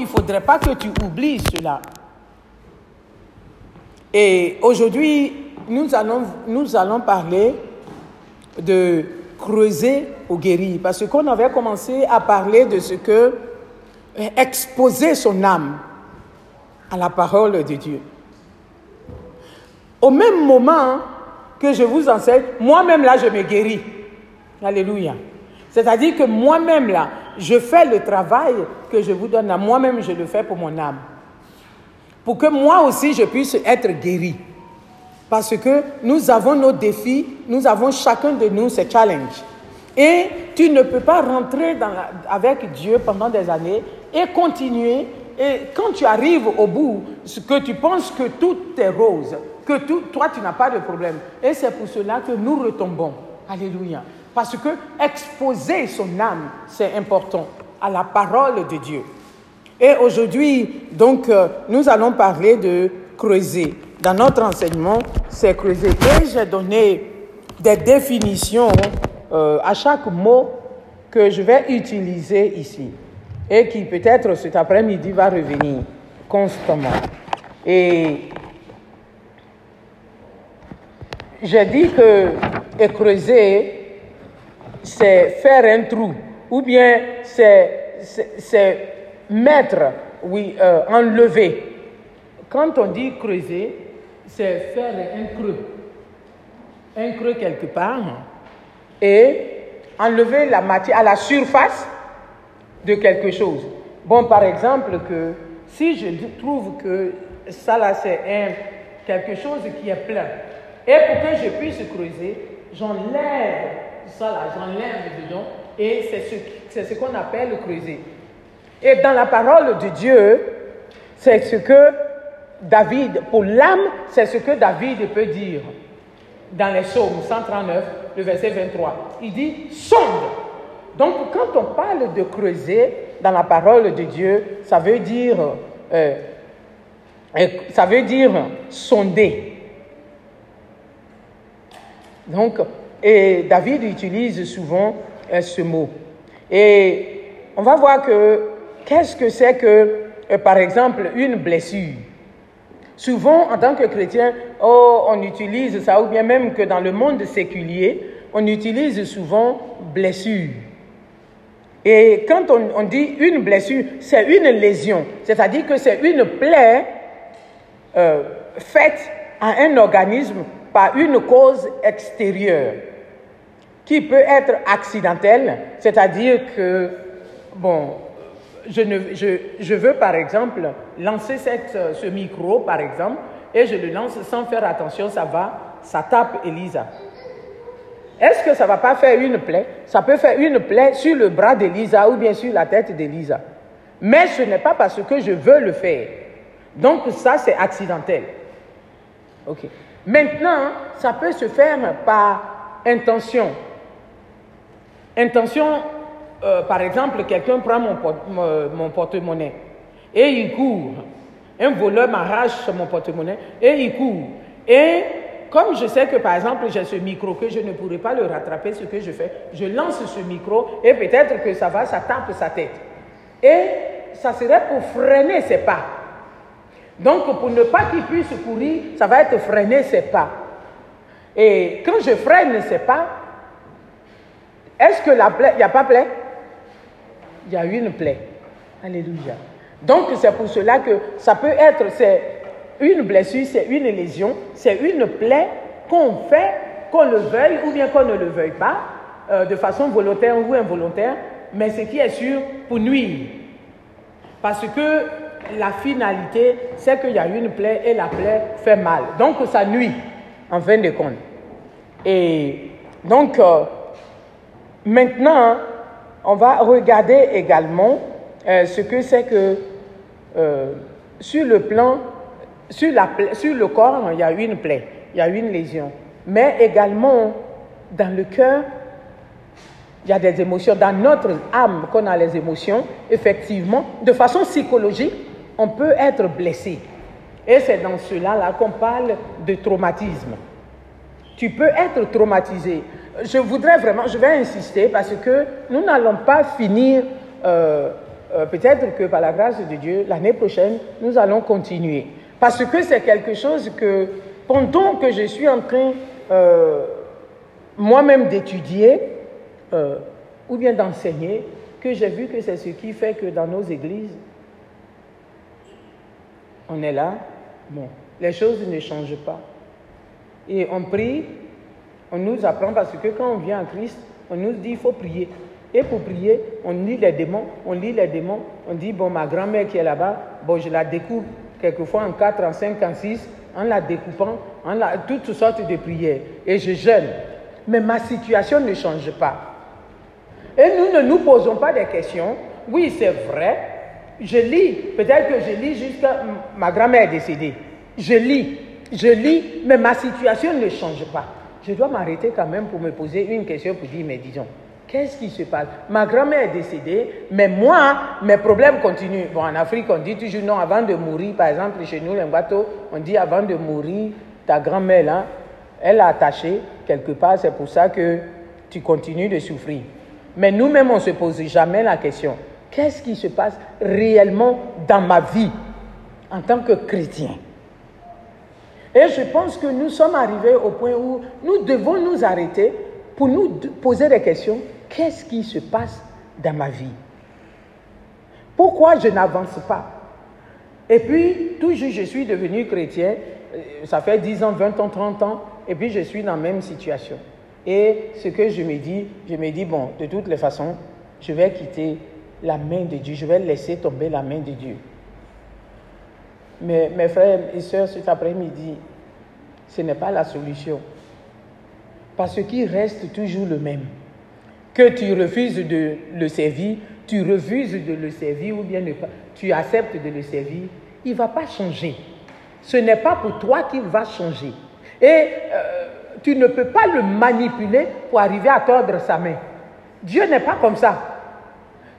il ne faudrait pas que tu oublies cela. Et aujourd'hui, nous allons, nous allons parler de creuser au guéri, parce qu'on avait commencé à parler de ce que exposer son âme à la parole de Dieu. Au même moment que je vous enseigne, moi-même là, je me guéris. Alléluia. C'est-à-dire que moi-même là, je fais le travail que je vous donne à moi-même, je le fais pour mon âme. Pour que moi aussi, je puisse être guéri. Parce que nous avons nos défis, nous avons chacun de nous ses challenges. Et tu ne peux pas rentrer avec Dieu pendant des années et continuer. Et quand tu arrives au bout, que tu penses que tout est rose, que toi tu n'as pas de problème. Et c'est pour cela que nous retombons. Alléluia. Parce que exposer son âme, c'est important à la parole de Dieu. Et aujourd'hui, donc, euh, nous allons parler de creuser. Dans notre enseignement, c'est creuser. Et j'ai donné des définitions euh, à chaque mot que je vais utiliser ici et qui peut-être cet après-midi va revenir constamment. Et j'ai dit que creuser, c'est faire un trou, ou bien c'est mettre, oui, euh, enlever. Quand on dit creuser, c'est faire un creux, un creux quelque part, et enlever la matière à la surface de quelque chose. Bon, par exemple, que si je trouve que ça là, c'est quelque chose qui est plein, et pour que je puisse creuser, j'enlève ça là, j'enlève dedans et c'est ce, ce qu'on appelle creuser. Et dans la parole de Dieu, c'est ce que David, pour l'âme, c'est ce que David peut dire dans les psaumes 139, le verset 23. Il dit sonde. Donc quand on parle de creuser dans la parole de Dieu, ça veut dire, euh, euh, ça veut dire sonder. Donc et David utilise souvent euh, ce mot. Et on va voir que qu'est-ce que c'est que, euh, par exemple, une blessure? Souvent, en tant que chrétien, oh, on utilise ça, ou bien même que dans le monde séculier, on utilise souvent blessure. Et quand on, dit une blessure, c'est une lésion, c'est-à-dire que c'est une plaie euh, faite à un organisme par une cause extérieure qui peut être accidentel, c'est-à-dire que, bon, je, ne, veux par exemple lancer cette, ce micro, par exemple, et je le lance sans faire attention, ça va, ça tape Elisa. Est-ce que ça ne va pas faire une plaie? Ça peut faire une plaie sur le bras d'Elisa ou bien sur la tête d'Elisa. Mais ce n'est pas parce que je veux le faire. Donc ça, c'est accidentel. OK. Maintenant, ça peut se faire par intention. Intention, euh, par exemple, quelqu'un prend mon, porte-monnaie et il court. Un voleur m'arrache mon porte-monnaie et il court. Et comme je sais que, par exemple, j'ai ce micro, que je ne pourrai pas le rattraper, ce que je fais, je lance ce micro et peut-être que ça va, ça tape sa tête. Et ça serait pour freiner ses pas. Donc, pour ne pas qu'il puisse courir, ça va être freiner ses pas. Et quand je freine ses pas, est-ce que la plaie, il n'y a pas plaie? Il y a une plaie. Alléluia. Donc c'est pour cela que ça peut être, c'est une blessure, c'est une lésion, c'est une plaie qu'on fait, qu'on le veuille ou bien qu'on ne le veuille pas, euh, de façon volontaire ou involontaire, mais ce qui est sûr pour nuire. Parce que la finalité, c'est qu'il y a une plaie et la plaie fait mal. Donc ça nuit, en fin de compte. Et donc, euh, Maintenant, on va regarder également euh, ce que c'est que euh, sur le plan, sur, sur le corps, il y a une plaie, il y a une lésion. Mais également, dans le cœur, il y a des émotions. Dans notre âme, qu'on a les émotions, effectivement, de façon psychologique, on peut être blessé. Et c'est dans cela là qu'on parle de traumatisme. Tu peux être traumatisé je voudrais vraiment, je vais insister parce que nous n'allons pas finir euh, euh, peut-être que par la grâce de Dieu, l'année prochaine, nous allons continuer. Parce que c'est quelque chose que, pendant que je suis en train euh, moi-même d'étudier ou bien d'enseigner, que j'ai vu que c'est ce qui fait que dans nos églises, on est là, bon, les choses ne changent pas. Et on prie, on nous apprend parce que quand on vient à Christ, on nous dit il faut prier. Et pour prier, on lit les démons, on lit les démons, on dit, bon, ma grand-mère qui est là-bas, bon, je la découpe quelquefois en 4, en 5, en 6, en la découpant, en la, toutes sortes de prières. Et je jeûne. Mais ma situation ne change pas. Et nous ne nous posons pas des questions. Oui, c'est vrai. Je lis. Peut-être que je lis jusqu'à ma grand-mère est décédée. Je lis. Je lis, mais ma situation ne change pas. Je dois m'arrêter quand même pour me poser une question pour dire, mais disons, Qu'est-ce qui se passe? Ma grand-mère est décédée, mais moi, mes problèmes continuent. Bon, en Afrique, on dit toujours non, avant de mourir, par exemple, chez nous, les bateau, on dit avant de mourir, ta grand-mère, là, elle a attaché quelque part, c'est pour ça que tu continues de souffrir. Mais nous-mêmes, on ne se pose jamais la question, qu'est-ce qui se passe réellement dans ma vie en tant que chrétien? Et je pense que nous sommes arrivés au point où nous devons nous arrêter pour nous poser des questions qu'est-ce qui se passe dans ma vie? Pourquoi je n'avance pas? Et puis, toujours je suis devenu chrétien, euh, ça fait 10 ans, 20 ans, 30 ans, et puis je suis dans la même situation. Et ce que je me dis, je me dis, bon, de toutes les façons, je vais quitter la main de Dieu, je vais laisser tomber la main de Dieu. Mais mes frères et sœurs, cet après-midi, ce n'est pas la solution. Parce qu'il reste toujours le même que tu refuses de le servir, tu refuses de le servir ou bien tu acceptes de le servir, il ne va pas changer. Ce n'est pas pour toi qu'il va changer. Et euh, tu ne peux pas le manipuler pour arriver à tordre sa main. Dieu n'est pas comme ça.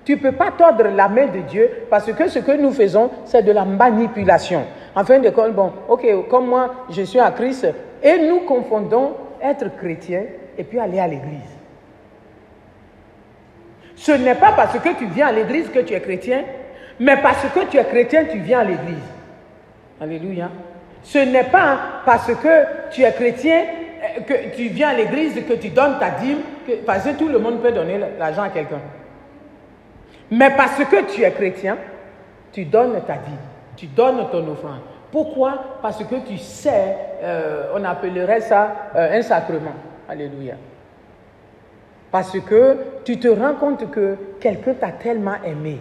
Tu ne peux pas tordre la main de Dieu parce que ce que nous faisons, c'est de la manipulation. En fin de compte, bon, ok, comme moi, je suis à Christ, et nous confondons être chrétien et puis aller à l'église. Ce n'est pas parce que tu viens à l'église que tu es chrétien, mais parce que tu es chrétien, tu viens à l'église. Alléluia. Ce n'est pas parce que tu es chrétien, euh, que tu viens à l'église, que tu donnes ta dîme, parce que tout le monde peut donner l'argent à quelqu'un. Mais parce que tu es chrétien, tu donnes ta dîme, tu donnes ton offrande. Pourquoi? Parce que tu sais, euh, on appellerait ça euh, un sacrement. Alléluia. Parce que tu te rends compte que quelqu'un t'a tellement aimé.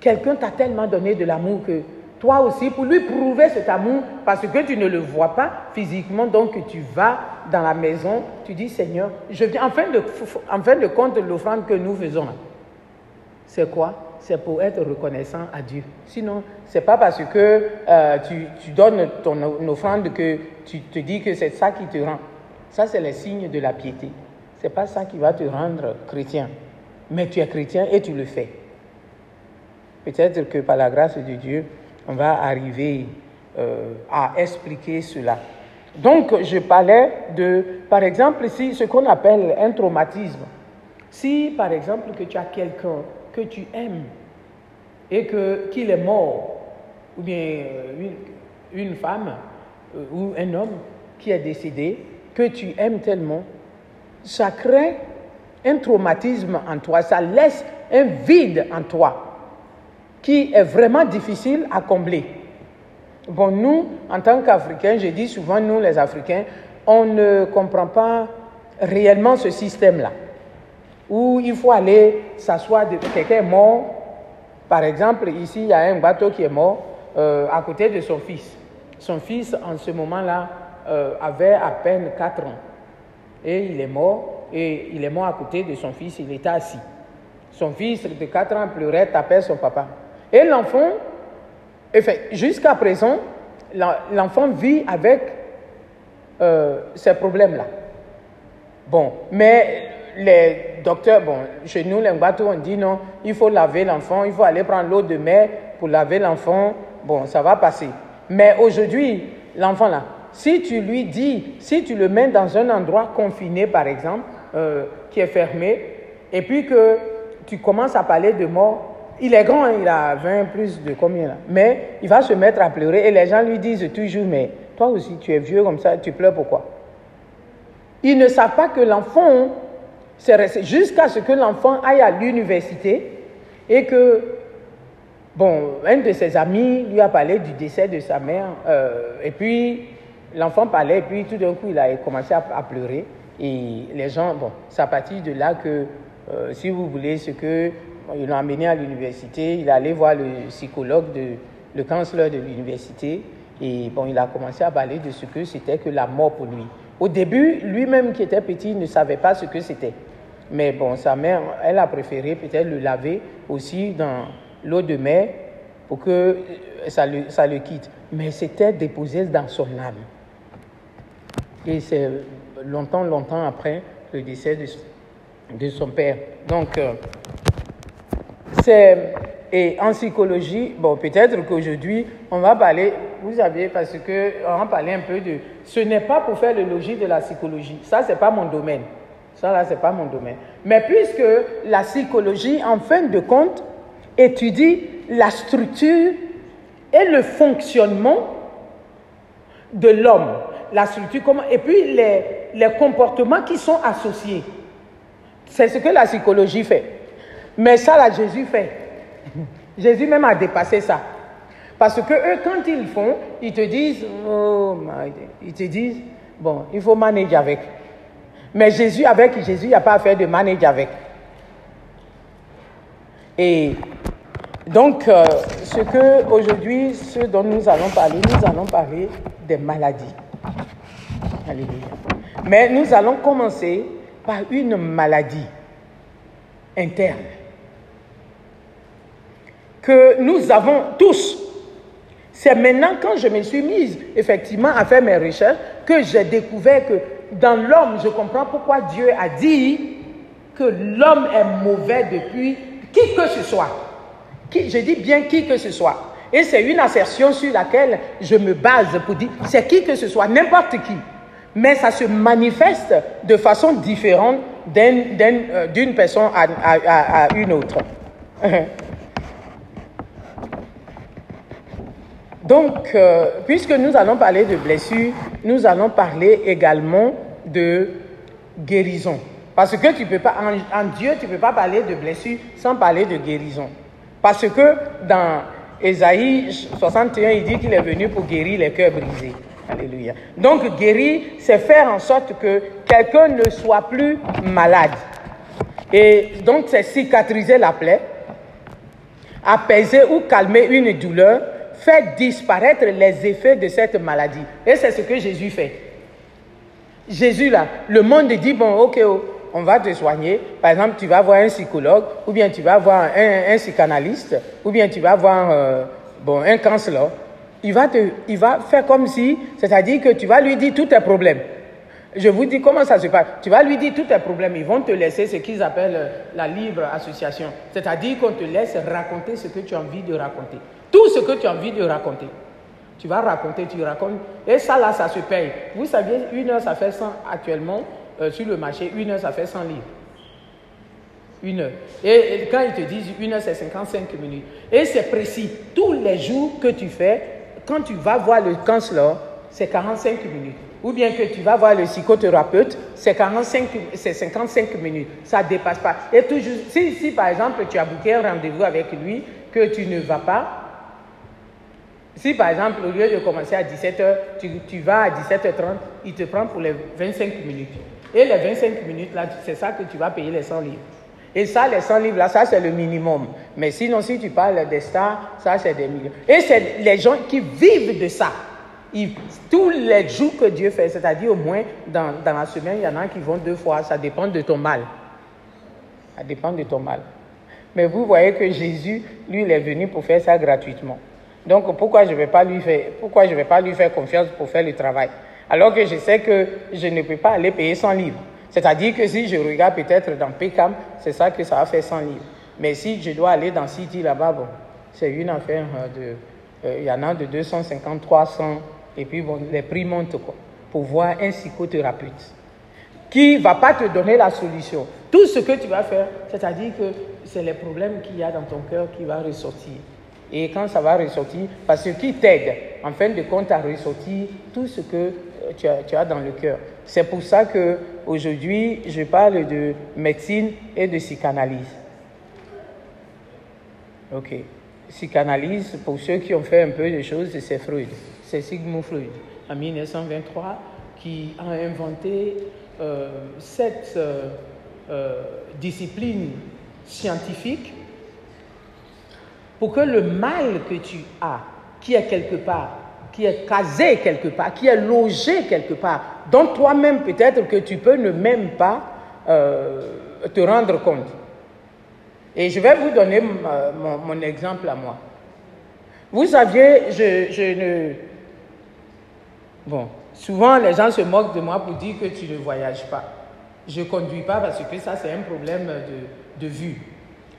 Quelqu'un t'a tellement donné de l'amour que toi aussi, pour lui prouver cet amour, parce que tu ne le vois pas physiquement, donc tu vas dans la maison, tu dis Seigneur, je viens, en fin de, en fin de compte, l'offrande que nous faisons, c'est quoi? C'est pour être reconnaissant à Dieu. Sinon, ce n'est pas parce que euh, tu, tu, donnes ton offrande que tu te dis que c'est ça qui te rend. Ça, c'est le signe de la piété n'est pas ça qui va te rendre chrétien. Mais tu es chrétien et tu le fais. Peut-être que par la grâce de Dieu, on va arriver euh, à expliquer cela. Donc, je parlais de, par exemple, si ce qu'on appelle un traumatisme. Si, par exemple, que tu as quelqu'un que tu aimes et que qu'il est mort, ou bien euh, une, une femme euh, ou un homme qui est décédé, que tu aimes tellement, ça crée un traumatisme en toi, ça laisse un vide en toi qui est vraiment difficile à combler. Bon, nous, en tant qu'Africains, je dis souvent, nous les Africains, on ne comprend pas réellement ce système-là, où il faut aller s'asseoir, quelqu'un est mort, par exemple, ici, il y a un bateau qui est mort euh, à côté de son fils. Son fils, en ce moment-là, euh, avait à peine 4 ans et il est mort, et il est mort à côté de son fils, il était assis. Son fils de 4 ans pleurait, tapait son papa. Et l'enfant, jusqu'à présent, l'enfant vit avec euh, ces problèmes-là. Bon, mais les docteurs, bon, chez nous, les bateaux, on dit non, il faut laver l'enfant, il faut aller prendre l'eau de mer pour laver l'enfant. Bon, ça va passer. Mais aujourd'hui, l'enfant là, si tu lui dis, si tu le mets dans un endroit confiné, par exemple, euh, qui est fermé, et puis que tu commences à parler de mort, il est grand, il a 20 plus de combien là. Mais il va se mettre à pleurer et les gens lui disent toujours, mais toi aussi, tu es vieux comme ça, tu pleures pourquoi? Ils ne savent pas que l'enfant, c'est resté jusqu'à ce que l'enfant aille à l'université et que, bon, un de ses amis lui a parlé du décès de sa mère. Euh, et puis, l'enfant parlait, et puis tout d'un coup, il a commencé à, pleurer. Et les gens, bon, c'est à partir de là que, euh, si vous voulez, ce que ils l'ont amené à l'université, il allé voir le psychologue, de, le cancelleur de l'université, et bon, il a commencé à parler de ce que c'était que la mort pour lui. Au début, lui-même qui était petit, ne savait pas ce que c'était. Mais bon, sa mère, elle a préféré peut-être le laver aussi dans l'eau de mer pour que euh, ça le, ça le quitte. Mais c'était déposé dans son âme. Et c'est longtemps, longtemps après le décès de, de son père. Donc, euh, c'est et en psychologie, bon, peut-être qu'aujourd'hui, on va parler, vous savez, parce que on parler un peu de, ce n'est pas pour faire le logis de la psychologie. Ça, c'est pas mon domaine. Ça, là, c'est pas mon domaine. Mais puisque la psychologie, en fin de compte, étudie la structure et le fonctionnement de l'homme, la structure, comment, et puis les, les comportements qui sont associés. C'est ce que la psychologie fait. Mais ça, là, Jésus fait. Jésus même a dépassé ça. Parce que eux, quand ils font, ils te disent, oh my ils te disent, bon, il faut manager avec. Mais Jésus, avec Jésus, il n'y a pas à faire de manager avec. Et donc, euh, ce que aujourd'hui, ce dont nous allons parler, nous allons parler des maladies. Alléluia. Mais nous allons commencer par une maladie interne que nous avons tous. C'est maintenant quand je me suis mise effectivement à faire mes recherches que j'ai découvert que dans l'homme, je comprends pourquoi Dieu a dit que l'homme est mauvais depuis qui que ce soit. Je dis bien qui que ce soit. Et c'est une assertion sur laquelle je me base pour dire c'est qui que ce soit, n'importe qui. Mais ça se manifeste de façon différente euh, d'une personne à une autre. Donc, euh, puisque nous allons parler de blessures, nous allons parler également de guérison. Parce que tu peux pas, en, Dieu, tu ne peux pas parler de blessures sans parler de guérison. Parce que dans Ésaïe 61, il dit qu'il est venu pour guérir les cœurs brisés. Alléluia. Donc, guérir, c'est faire en sorte que quelqu'un ne soit plus malade. Et donc, c'est cicatriser la plaie, apaiser ou calmer une douleur, fait disparaître les effets de cette maladie. Et c'est ce que Jésus fait. Jésus, là, le monde dit, bon, ok, oh, on va te soigner. Par exemple, tu vas voir un psychologue, ou bien tu vas voir un, psychanalyste, ou bien tu vas voir euh, bon, un cancelleur. Il va, te, il va faire comme si, c'est-à-dire que tu vas lui dire tous tes problèmes. Je vous dis comment ça se passe. Tu vas lui dire tous tes problèmes. Ils vont te laisser ce qu'ils appellent la libre association. C'est-à-dire qu'on te laisse raconter ce que tu as envie de raconter. Tout ce que tu as envie de raconter. Tu vas raconter, tu racontes. Et ça, là, ça se paye. Vous saviez, une heure, ça fait 100 actuellement euh, sur le marché. Une heure, ça fait 100 livres. Une heure. Et, quand ils te disent une heure, c'est 55 minutes. Et c'est précis. Tous les jours que tu fais, quand tu vas voir le counselor, c'est 45 minutes. Ou bien que tu vas voir le psychothérapeute, c'est 45, c'est 55 minutes. Ça ne dépasse pas. Et toujours, si, si par exemple tu as booké un rendez-vous avec lui, que tu ne vas pas, si par exemple, au lieu de commencer à 17h, tu, vas à 17h30, il te prend pour les 25 minutes. Et les 25 minutes, là, c'est ça que tu vas payer les 100 livres. Et ça, les 100 livres, là, ça, c'est le minimum. Mais sinon, si tu parles des stars, ça, c'est des millions. Et c'est les gens qui vivent de ça. tous les jours que Dieu fait, c'est-à-dire au moins dans, dans la semaine, il y en a qui vont deux fois, ça dépend de ton mal. Ça dépend de ton mal. Mais vous voyez que Jésus, lui, il est venu pour faire ça gratuitement. Donc pourquoi je ne vais, pas lui faire, pourquoi je vais pas lui faire confiance pour faire le travail? Alors que je sais que je ne peux pas aller payer 100 livres. C'est-à-dire que si je regarde peut-être dans PECAM, c'est ça que ça va faire 100 livres. Mais si je dois aller dans City là-bas, bon, c'est une affaire euh, de... Euh, il a de 250, 300, et puis bon, les prix montent quoi, pour voir un psychothérapeute qui va pas te donner la solution. Tout ce que tu vas faire, c'est-à-dire que c'est les problèmes qu'il y a dans ton cœur qui va ressortir. Et quand ça va ressortir, parce que qui t'aide, en fin de compte, à ressortir tout ce que tu as, tu as dans le cœur. C'est pour ça que aujourd'hui, je parle de médecine et de psychanalyse. Ok. Psychanalyse, pour ceux qui ont fait un peu de choses, c'est Freud. C'est Sigmund Freud, en 1923, qui a inventé euh, cette euh, euh, discipline scientifique pour que le mal que tu as, qui est quelque part, qui est casé quelque part, qui est logé quelque part, dont toi-même peut-être que tu peux ne même pas te rendre compte. Et je vais vous donner mon, mon exemple à moi. Vous saviez, je, je ne... Bon, Souvent, les gens se moquent de moi pour dire que tu ne voyages pas. Je ne conduis pas parce que ça, c'est un problème de, de, vue.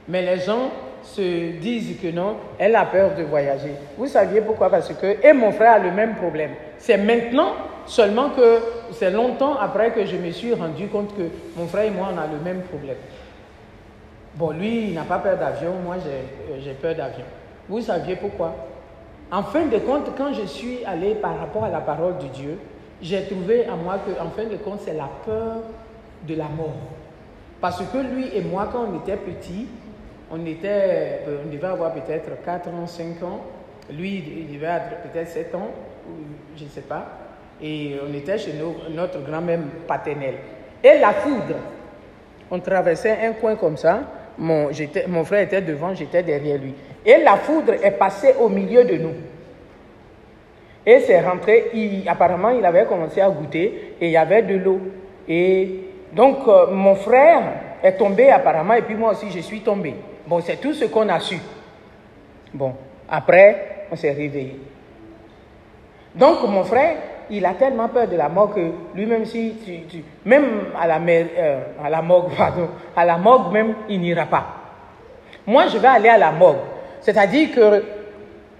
Mais les gens se disent que non, elle a peur de voyager. Vous saviez pourquoi? Parce que, et mon frère a le même problème. C'est maintenant seulement que, c'est longtemps après que je me suis rendu compte que mon frère et moi, on a le même problème. Bon, lui, il n'a pas peur d'avion, moi, j'ai peur d'avion. Vous saviez pourquoi? En fin de compte, quand je suis allé par rapport à la parole de Dieu, j'ai trouvé à moi que, en fin de compte, c'est la peur de la mort. Parce que lui et moi, quand on était petits, on, était, euh, on devait avoir peut-être 4 ans, 5 ans. Lui, il devait avoir peut-être 7 ans, je ne sais pas. Et on était chez notre grand-mère paternelle. Et la foudre, on traversait un coin comme ça. Mon, mon frère était devant, j'étais derrière lui. Et la foudre est passée au milieu de nous. Et c'est rentré, apparemment il avait commencé à goûter et il y avait de l'eau. Et donc euh, mon frère est tombé apparemment et puis moi aussi je suis tombé. Bon, c'est tout ce qu'on a su. Bon, après, on s'est réveillé. Donc mon frère, il a tellement peur de la mort que lui-même, même à la, euh, morgue, pardon, à la morgue même, il n'ira pas. Moi, je vais aller à la morgue. C'est-à-dire que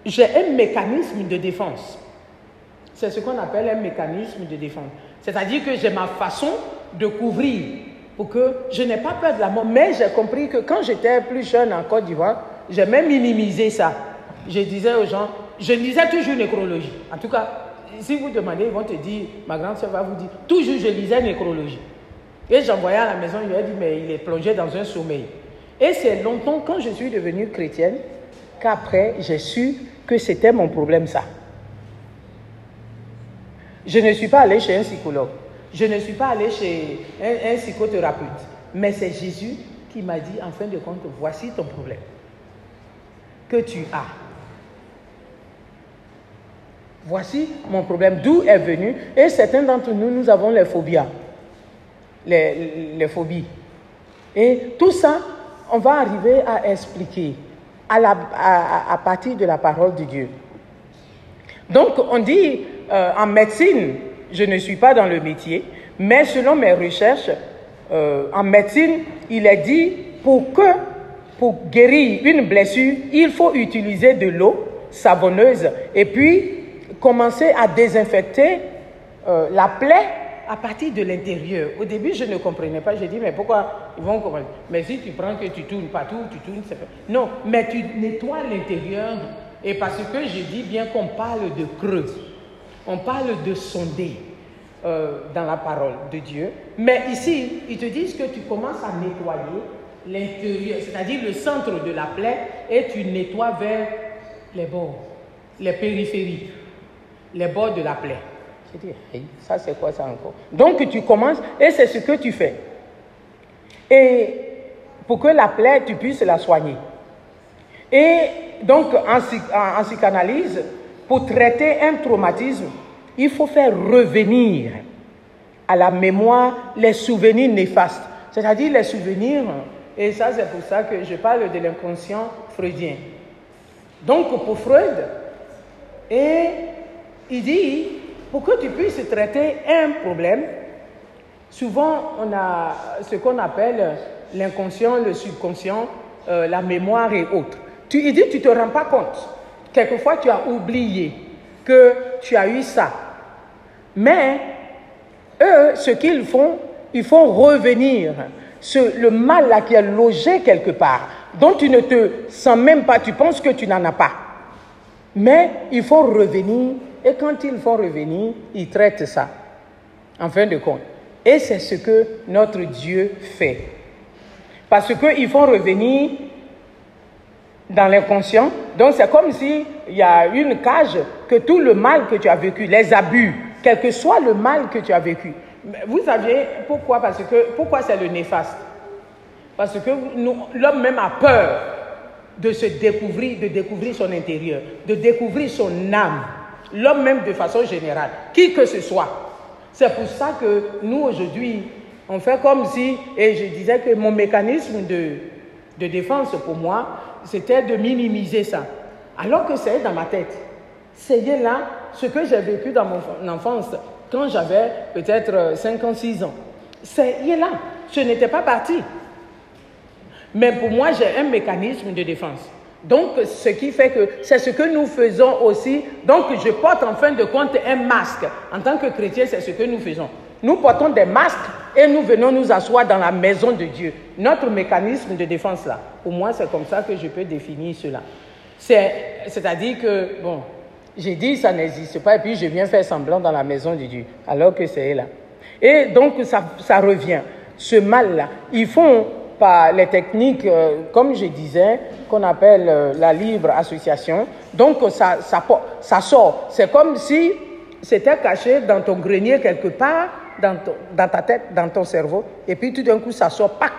j'ai un mécanisme de défense. C'est ce qu'on appelle un mécanisme de défense. C'est-à-dire que j'ai ma façon de couvrir pour que je n'ai pas peur de la mort. Mais j'ai compris que quand j'étais plus jeune en Côte d'Ivoire, j'ai même minimisé ça. Je disais aux gens, je lisais toujours nécrologie. En tout cas, si vous demandez, ils vont te dire, ma grande soeur va vous dire, toujours je lisais nécrologie. Et j'envoyais à la maison, il lui a dit, mais il est plongé dans un sommeil. Et c'est longtemps, quand je suis devenue chrétienne, qu'après, j'ai su que c'était mon problème, ça. Je ne suis pas allé chez un psychologue. Je ne suis pas allé chez un, psychothérapeute. Mais c'est Jésus qui m'a dit, en fin de compte, voici ton problème que tu as. Voici mon problème, d'où est venu. Et certains d'entre nous, nous avons les phobies. Les, les, phobies. Et tout ça, on va arriver à expliquer à, partir de la parole de Dieu. Donc, on dit euh, en médecine, je ne suis pas dans le métier, mais selon mes recherches, euh, en médecine, il est dit pour que, pour guérir une blessure, il faut utiliser de l'eau savonneuse et puis commencer à désinfecter euh, la plaie à partir de l'intérieur. Au début, je ne comprenais pas. J'ai dit, mais pourquoi ils vont comprendre? Mais si tu prends que tu tournes partout, tu tournes, c'est pas... Non, mais tu nettoies l'intérieur. Et parce que je dis bien qu'on parle de creux, on parle de sonder euh, dans la parole de Dieu. Mais ici, ils te disent que tu commences à nettoyer l'intérieur, c'est-à-dire le centre de la plaie, et tu nettoies vers les bords, les périphéries, les bords de la plaie ça c'est quoi ça encore? Donc tu commences et c'est ce que tu fais. Et pour que la plaie, tu puisses la soigner. Et donc en, en psychanalyse, pour traiter un traumatisme, il faut faire revenir à la mémoire les souvenirs néfastes, c'est-à-dire les souvenirs, et ça c'est pour ça que je parle de l'inconscient freudien. Donc pour Freud, et il dit, pour que tu puisses traiter un problème, souvent on a ce qu'on appelle l'inconscient, le subconscient, euh, la mémoire et autres. Tu dis, tu ne te rends pas compte. Quelquefois, tu as oublié que tu as eu ça. Mais eux, ce qu'ils font, ils font revenir ce, le mal là qui est logé quelque part, dont tu ne te sens même pas, tu penses que tu n'en as pas. Mais il faut revenir, et quand ils font revenir, ils traitent ça, en fin de compte. Et c'est ce que notre Dieu fait. Parce qu'ils font revenir dans l'inconscient. Donc c'est comme s'il y a une cage que tout le mal que tu as vécu, les abus, quel que soit le mal que tu as vécu. Vous savez pourquoi Parce que pourquoi c'est le néfaste? Parce que l'homme même a peur de se découvrir, de découvrir son intérieur, de découvrir son âme. L'homme même de façon générale, qui que ce soit. C'est pour ça que nous aujourd'hui, on fait comme si, et je disais que mon mécanisme de, de défense pour moi, c'était de minimiser ça. Alors que c'est dans ma tête. C'est là ce que j'ai vécu dans mon enfance quand j'avais peut-être 5 ans, 6 ans. C'est là. Ce n'était pas parti. Mais pour moi, j'ai un mécanisme de défense. Donc, ce qui fait que c'est ce que nous faisons aussi. Donc, je porte en fin de compte un masque. En tant que chrétien, c'est ce que nous faisons. Nous portons des masques et nous venons nous asseoir dans la maison de Dieu. Notre mécanisme de défense là. Pour moi, c'est comme ça que je peux définir cela. C'est-à-dire que, bon, j'ai dit ça n'existe pas et puis je viens faire semblant dans la maison de Dieu, alors que c'est là. Et donc, ça, ça revient. Ce mal-là, ils font par les techniques, euh, comme je disais, qu'on appelle euh, la libre association. Donc, ça, ça, sort. C'est comme si c'était caché dans ton grenier quelque part, dans, dans, ta tête, dans ton cerveau, et puis tout d'un coup, ça sort, pac.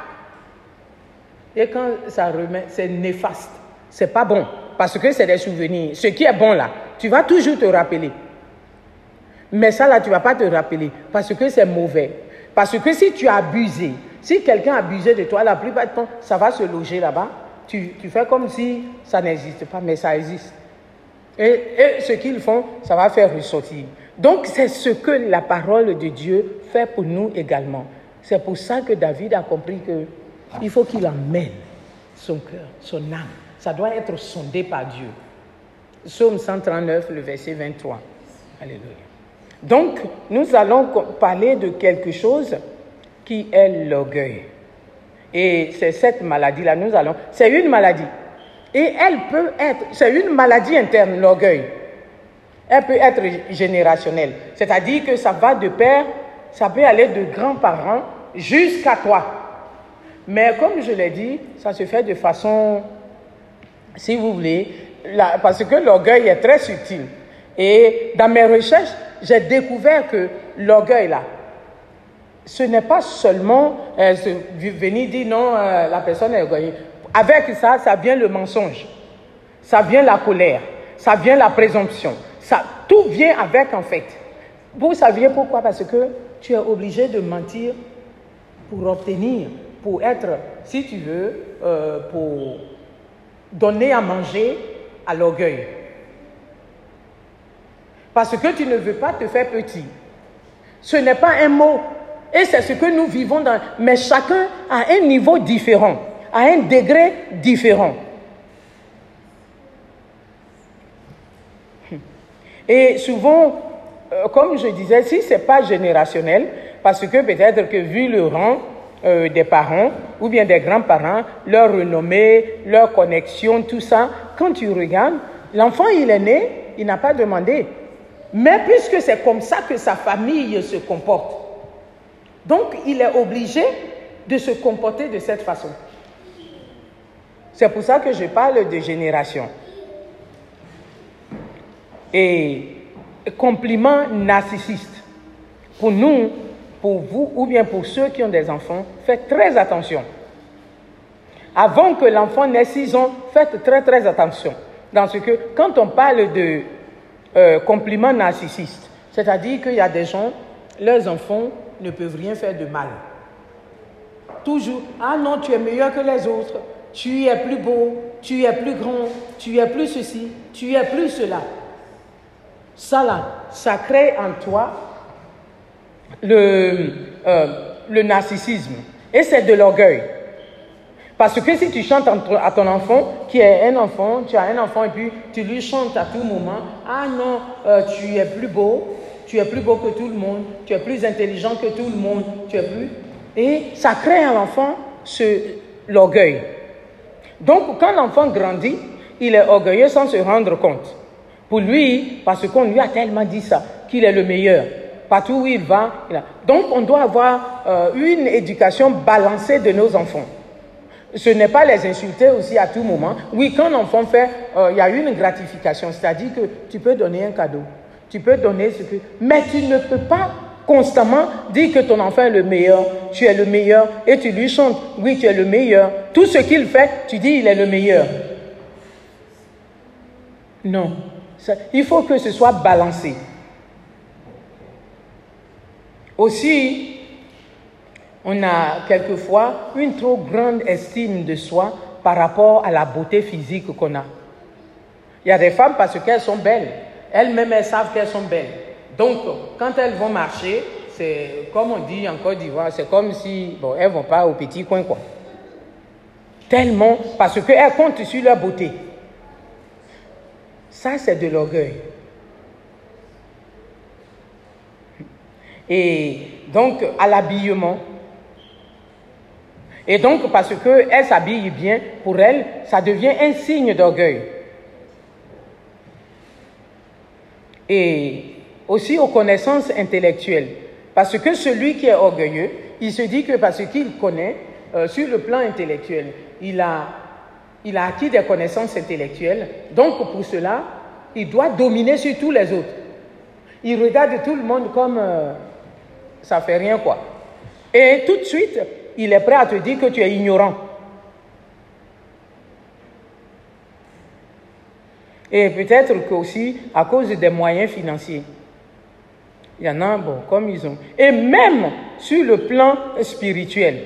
Et quand ça remet, c'est néfaste. C'est pas bon, parce que c'est des souvenirs. Ce qui est bon là, tu vas toujours te rappeler. Mais ça là, tu vas pas te rappeler, parce que c'est mauvais. Parce que si tu as abusé, si quelqu'un a abusé de toi, la plupart du temps, ça va se loger là-bas. Tu, fais comme si ça n'existe pas, mais ça existe. Et, ce qu'ils font, ça va faire ressortir. Donc c'est ce que la parole de Dieu fait pour nous également. C'est pour ça que David a compris qu'il faut qu'il emmène son cœur, son âme. Ça doit être sondé par Dieu. Psaume 139, le verset 23. Alléluia. Donc, nous allons parler de quelque chose qui est l'orgueil. Et c'est cette maladie-là, nous allons. C'est une maladie. Et elle peut être, c'est une maladie interne, l'orgueil. Elle peut être générationnelle. C'est-à-dire que ça va de père, ça peut aller de grands-parents jusqu'à toi. Mais comme je l'ai dit, ça se fait de façon, si vous voulez, parce que l'orgueil est très subtil. Et dans mes recherches, j'ai découvert que l'orgueil, là, ce n'est pas seulement euh, venir dire non, euh, la personne est orgueilleuse. Avec ça, ça vient le mensonge, ça vient la colère, ça vient la présomption. Ça, tout vient avec en fait. Vous saviez pourquoi? Parce que tu es obligé de mentir pour obtenir, pour être, si tu veux, euh, pour donner à manger l'orgueil. Parce que tu ne veux pas te faire petit. Ce n'est pas un mot et c'est ce que nous vivons dans... Mais chacun a un niveau différent, à un degré différent. Et souvent, euh, comme je disais, si ce n'est pas générationnel, parce que peut-être que vu le rang euh, des parents ou bien des grands-parents, leur renommée, leur connexion, tout ça, quand tu regardes, l'enfant, il est né, il n'a pas demandé. Mais puisque c'est comme ça que sa famille se comporte, donc, il est obligé de se comporter de cette façon. C'est pour ça que je parle de génération. Et compliment narcissiste. Pour nous, pour vous ou bien pour ceux qui ont des enfants, faites très attention. Avant que l'enfant n'ait 6 ans, faites très très attention. Dans ce que, quand on parle de euh, compliment narcissiste, c'est-à-dire qu'il y a des gens, leurs enfants ne peuvent rien faire de mal. Toujours, ah non, tu es meilleur que les autres, tu es plus beau, tu es plus grand, tu es plus ceci, tu es plus cela. Ça là, ça crée en toi le, euh, le narcissisme et c'est de l'orgueil. Parce que si tu chantes à ton enfant, qui est un enfant, tu as un enfant et puis tu lui chantes à tout moment, ah non, euh, tu es plus beau, tu es plus beau que tout le monde, tu es plus intelligent que tout le monde, tu es plus. Et ça crée à l'enfant l'orgueil. Donc, quand l'enfant grandit, il est orgueilleux sans se rendre compte. Pour lui, parce qu'on lui a tellement dit ça, qu'il est le meilleur. Partout où il va. Donc, on doit avoir euh, une éducation balancée de nos enfants. Ce n'est pas les insulter aussi à tout moment. Oui, quand l'enfant fait, euh, il y a une gratification, c'est-à-dire que tu peux donner un cadeau, tu peux donner ce que... Mais tu ne peux pas constamment dire que ton enfant est le meilleur, tu es le meilleur, et tu lui chantes, oui, tu es le meilleur. Tout ce qu'il fait, tu dis, il est le meilleur. Non. Il faut que ce soit balancé. Aussi, on a quelquefois une trop grande estime de soi par rapport à la beauté physique qu'on a. Il y a des femmes parce qu'elles sont belles. Elles-mêmes, elles savent qu'elles sont belles. Donc, quand elles vont marcher, c'est comme on dit en Côte d'Ivoire, c'est comme si, bon, elles vont pas au petit coin, quoi. Tellement, parce qu'elles comptent sur leur beauté. Ça, c'est de l'orgueil. Et donc, à l'habillement. Et donc, parce qu'elle s'habille bien, pour elle, ça devient un signe d'orgueil. Et aussi aux connaissances intellectuelles. Parce que celui qui est orgueilleux, il se dit que parce qu'il connaît, euh, sur le plan intellectuel, il a, il a acquis des connaissances intellectuelles. Donc, pour cela, il doit dominer sur tous les autres. Il regarde tout le monde comme euh, ça fait rien, quoi. Et tout de suite, il est prêt à te dire que tu es ignorant. Et peut-être aussi à cause des moyens financiers. Il y en a, bon, comme ils ont. Et même sur le plan spirituel.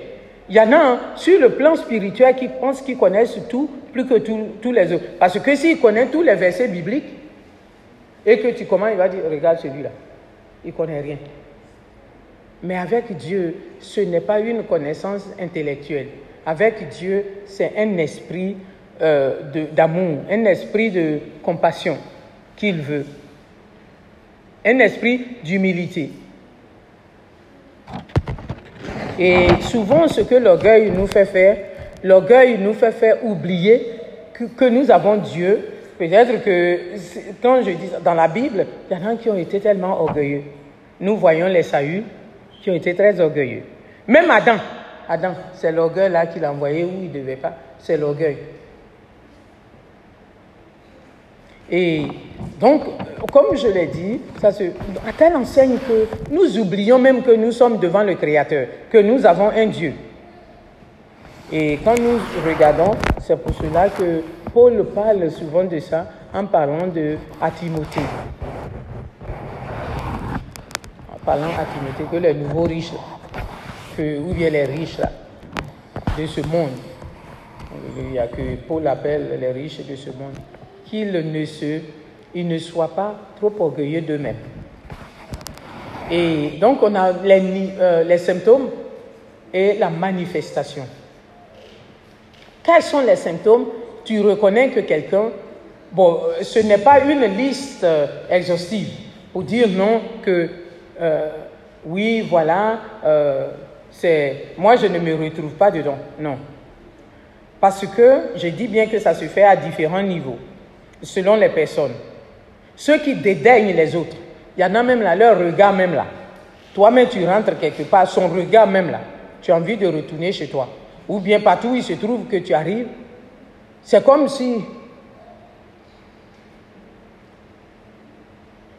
Il y en a sur le plan spirituel qui pensent qu'ils connaissent tout plus que tous les autres. Parce que s'ils connaissent tous les versets bibliques, et que tu commences, il va dire, regarde celui-là. Il ne connaît rien. Mais avec Dieu, ce n'est pas une connaissance intellectuelle. Avec Dieu, c'est un esprit euh, d'amour, un esprit de compassion qu'il veut, un esprit d'humilité. Et souvent, ce que l'orgueil nous fait faire, l'orgueil nous fait faire oublier que, nous avons Dieu. Peut-être que, quand je dis dans la Bible, il y en a qui ont été tellement orgueilleux. Nous voyons les Saül qui ont été très orgueilleux. Même Adam, Adam, c'est l'orgueil là qu'il a envoyé où il ne devait pas, c'est l'orgueil. Et donc, comme je l'ai dit, ça se, à telle enseigne que nous oublions même que nous sommes devant le Créateur, que nous avons un Dieu. Et quand nous regardons, c'est pour cela que Paul parle souvent de ça en parlant de à Timothée. Parlant à Timothée que les nouveaux riches, que, ou bien les riches de ce monde, il y a que Paul appelle les riches de ce monde qu'ils ne, ne soient pas trop orgueilleux d'eux-mêmes. Et donc, on a les, euh, les symptômes et la manifestation. Quels sont les symptômes? Tu reconnais que quelqu'un, bon, ce n'est pas une liste euh, exhaustive pour dire non que euh, oui, voilà, c'est moi je ne me retrouve pas dedans. Non. Parce que je dis bien que ça se fait à différents niveaux selon les personnes. Ceux qui dédaignent les autres, il y en a même là, leur regard même là. Toi-même, tu rentres quelque part, son regard même là. Tu as envie de retourner chez toi. Ou bien partout où il se trouve que tu arrives. C'est comme si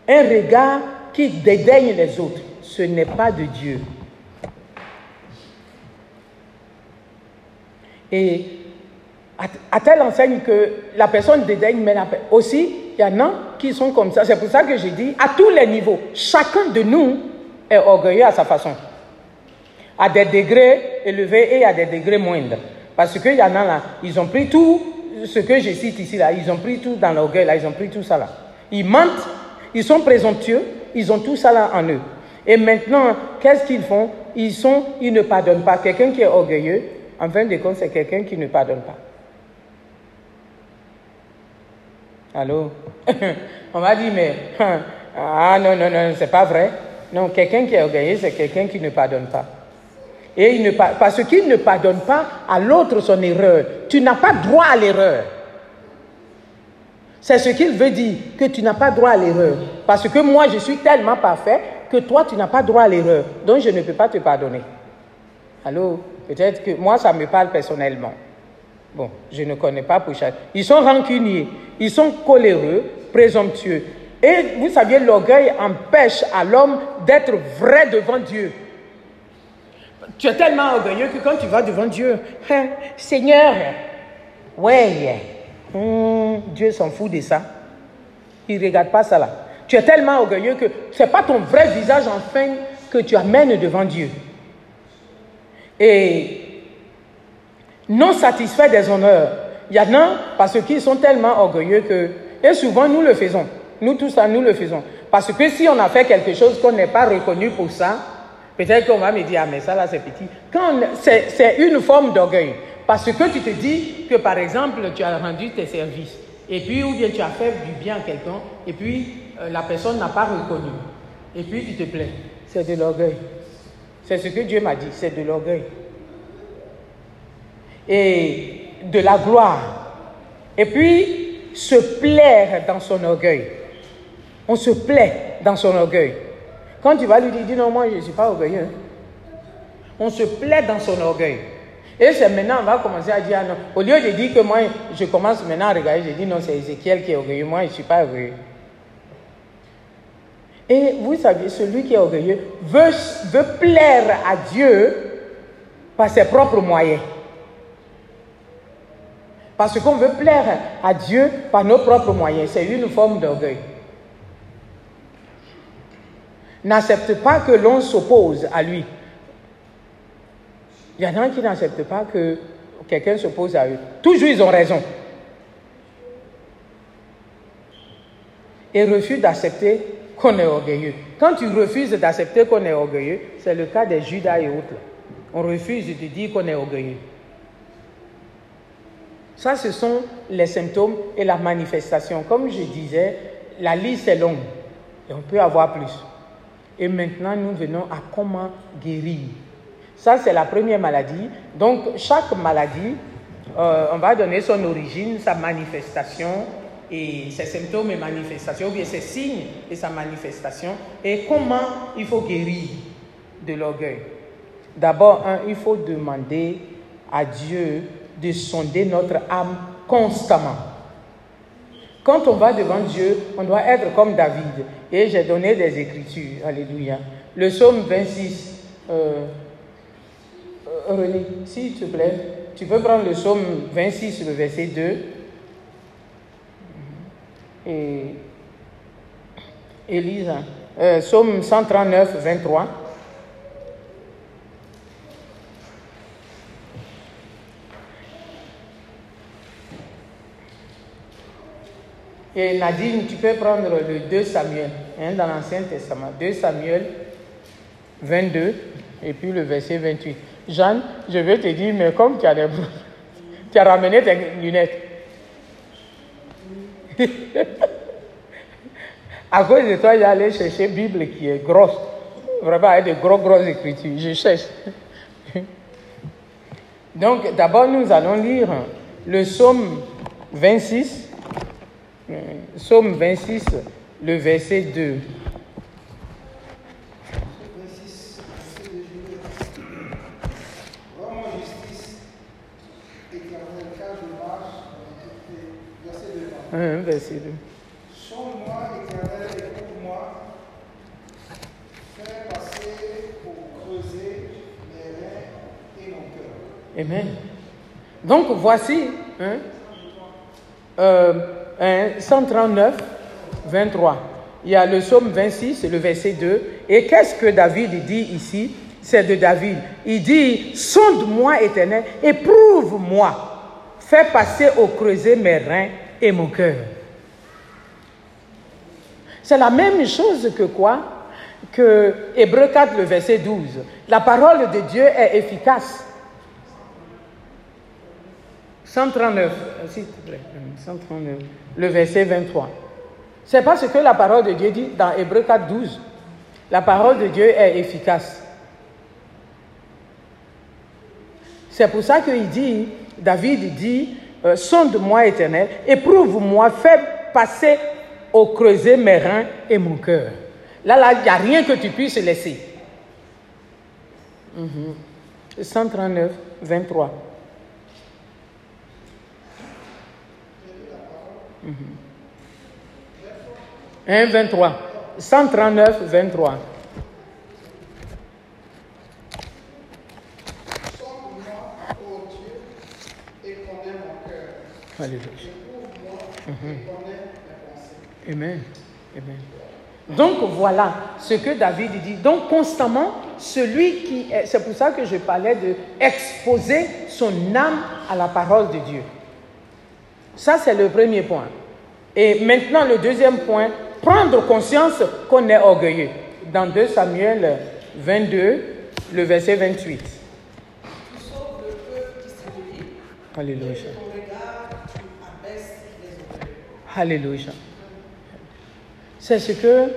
un regard qui dédaigne les autres, ce n'est pas de Dieu. Et à, telle enseigne que la personne dédaigne, mais la, aussi, il y en a qui sont comme ça. C'est pour ça que j'ai dit, à tous les niveaux, chacun de nous est orgueilleux à sa façon. À des degrés élevés et à des degrés moindres. Parce qu'il y en a là, ils ont pris tout ce que je cite ici là, ils ont pris tout dans l'orgueil là, ils ont pris tout ça là. Ils mentent, ils sont présomptueux, ils ont tout ça là en eux. Et maintenant, qu'est-ce qu'ils font? Ils sont, ils ne pardonnent pas. Quelqu'un qui est orgueilleux, en fin de compte, c'est quelqu'un qui ne pardonne pas. Allô? On m'a dit, mais, ah non, non, non, c'est pas vrai. Non, quelqu'un qui est orgueilleux, c'est quelqu'un qui ne pardonne pas. Et ne, parce qu'il ne pardonne pas à l'autre son erreur. Tu n'as pas droit à l'erreur. C'est ce qu'il veut dire, que tu n'as pas droit à l'erreur. Parce que moi, je suis tellement parfait que toi, tu n'as pas droit à l'erreur. Donc, je ne peux pas te pardonner. Allô? Peut-être que moi, ça me parle personnellement. Bon, je ne connais pas pour chaque. Ils sont rancuniers, ils sont coléreux, présomptueux. Et vous savez, l'orgueil empêche à l'homme d'être vrai devant Dieu. Tu es tellement orgueilleux que quand tu vas devant Dieu, hein, Seigneur, ouais, hum, Dieu s'en fout de ça. Il ne regarde pas ça là. Tu es tellement orgueilleux que ce n'est pas ton vrai visage enfin que tu amènes devant Dieu. Et non satisfait des honneurs. Il y en a parce qu'ils sont tellement orgueilleux que, et souvent nous le faisons. Nous tous ça, nous le faisons. Parce que si on a fait quelque chose qu'on n'est pas reconnu pour ça, peut-être qu'on va me dire, ah mais ça là c'est petit. c'est une forme d'orgueil. Parce que tu te dis que par exemple tu as rendu tes services, et puis ou bien tu as fait du bien à quelqu'un, et puis euh, la personne n'a pas reconnu. Et puis tu te plains. C'est de l'orgueil. C'est ce que Dieu m'a dit, c'est de l'orgueil. Et de la gloire. Et puis se plaire dans son orgueil. On se plaît dans son orgueil. Quand tu vas lui dire, dis non, moi je ne suis pas orgueilleux. On se plaît dans son orgueil. Et c'est maintenant, on va commencer à dire, ah non. Au lieu de dire que moi, je commence maintenant à regarder, je dis non, c'est Ézéchiel qui est orgueilleux, moi je ne suis pas orgueilleux. Et vous savez, celui qui est orgueilleux veut, veut plaire à Dieu par ses propres moyens. Parce qu'on veut plaire à Dieu par nos propres moyens. C'est une forme d'orgueil. N'accepte pas que l'on s'oppose à lui. Il y en a qui n'acceptent pas que quelqu'un s'oppose à eux. Toujours ils ont raison. Et refusent d'accepter qu'on est orgueilleux. Quand tu refuses d'accepter qu'on est orgueilleux, c'est le cas des Judas et autres. On refuse de dire qu'on est orgueilleux. Ça, ce sont les symptômes et la manifestation. Comme je disais, la liste est longue et on peut avoir plus. Et maintenant, nous venons à comment guérir. Ça, c'est la première maladie. Donc, chaque maladie, euh, on va donner son origine, sa manifestation, et ses symptômes et manifestations, ou bien ses signes et sa manifestation, et comment il faut guérir de l'orgueil? D'abord, il faut demander à Dieu de sonder notre âme constamment. Quand on va devant Dieu, on doit être comme David. Et j'ai donné des écritures. Alléluia. Le psaume 26. Euh, René, s'il te plaît, tu peux prendre le psaume 26, le verset 2. Et Élise, euh, psaume 139, 23. Et Nadine, tu peux prendre le 2 Samuel, hein, dans l'Ancien Testament. 2 Samuel 22, et puis le verset 28. Jeanne, je vais te dire, mais comme tu as, tu as ramené tes lunettes. à cause de toi, j'allais chercher Bible qui est grosse. Vraiment, avec de gros, grosses écritures. Je cherche. Donc, d'abord, nous allons lire le psaume 26 Psaume 26, le verset 2. Un verset 2. Sonde-moi, éternel, et moi Fais passer pour creuser mes reins et mon cœur. Amen. Donc voici, hein, euh, 139, 23. Il y a le psaume 26, le verset 2. Et qu'est-ce que David dit ici? C'est de David. Il dit, sonde-moi éternel, éprouve-moi. Fais passer au creuset mes reins et mon cœur. C'est la même chose que quoi? Que Hébreu 4, le verset 12. La parole de Dieu est efficace 139, s'il te plaît, 139, le verset 23. C'est pas ce que la parole de Dieu dit dans Hébreu 4, 12. La parole de Dieu est efficace. C'est pour ça qu'il dit, David dit, euh, sonde-moi éternel, éprouve-moi, fais passer au creuset mes reins et mon cœur. Là, là, il n'y a rien que tu puisses laisser. 139, 23. 1, 23. 139, 23. Sonde-moi, ô Dieu, et connais mon cœur. Alléluia. Pensées. Amen. Amen. Donc voilà ce que David dit. Donc constamment, celui qui est, c'est pour ça que je parlais de exposer son âme à la parole de Dieu. Ça c'est le premier point. Et maintenant le deuxième point, prendre conscience qu'on est orgueilleux. Dans 2 Samuel 22, le verset 28. Tu sauves le peuple d'Israël. Alléluia. Ton regard, tu abaisses les orgueilleux. Alléluia. C'est ce que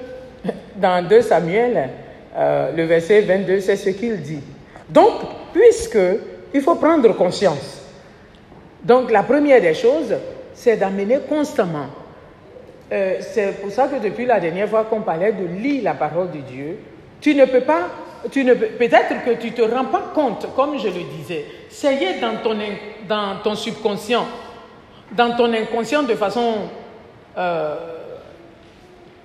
dans 2 Samuel, euh, le verset 22, c'est ce qu'il dit. Donc, puisque il faut prendre conscience. Donc, la première des choses, c'est d'amener constamment. Euh, c'est pour ça que depuis la dernière fois qu'on parlait de lire la parole de Dieu, tu ne peux pas, tu ne peut-être que tu te rends pas compte, comme je le disais, ça y est dans ton, dans ton subconscient, dans ton inconscient de façon euh,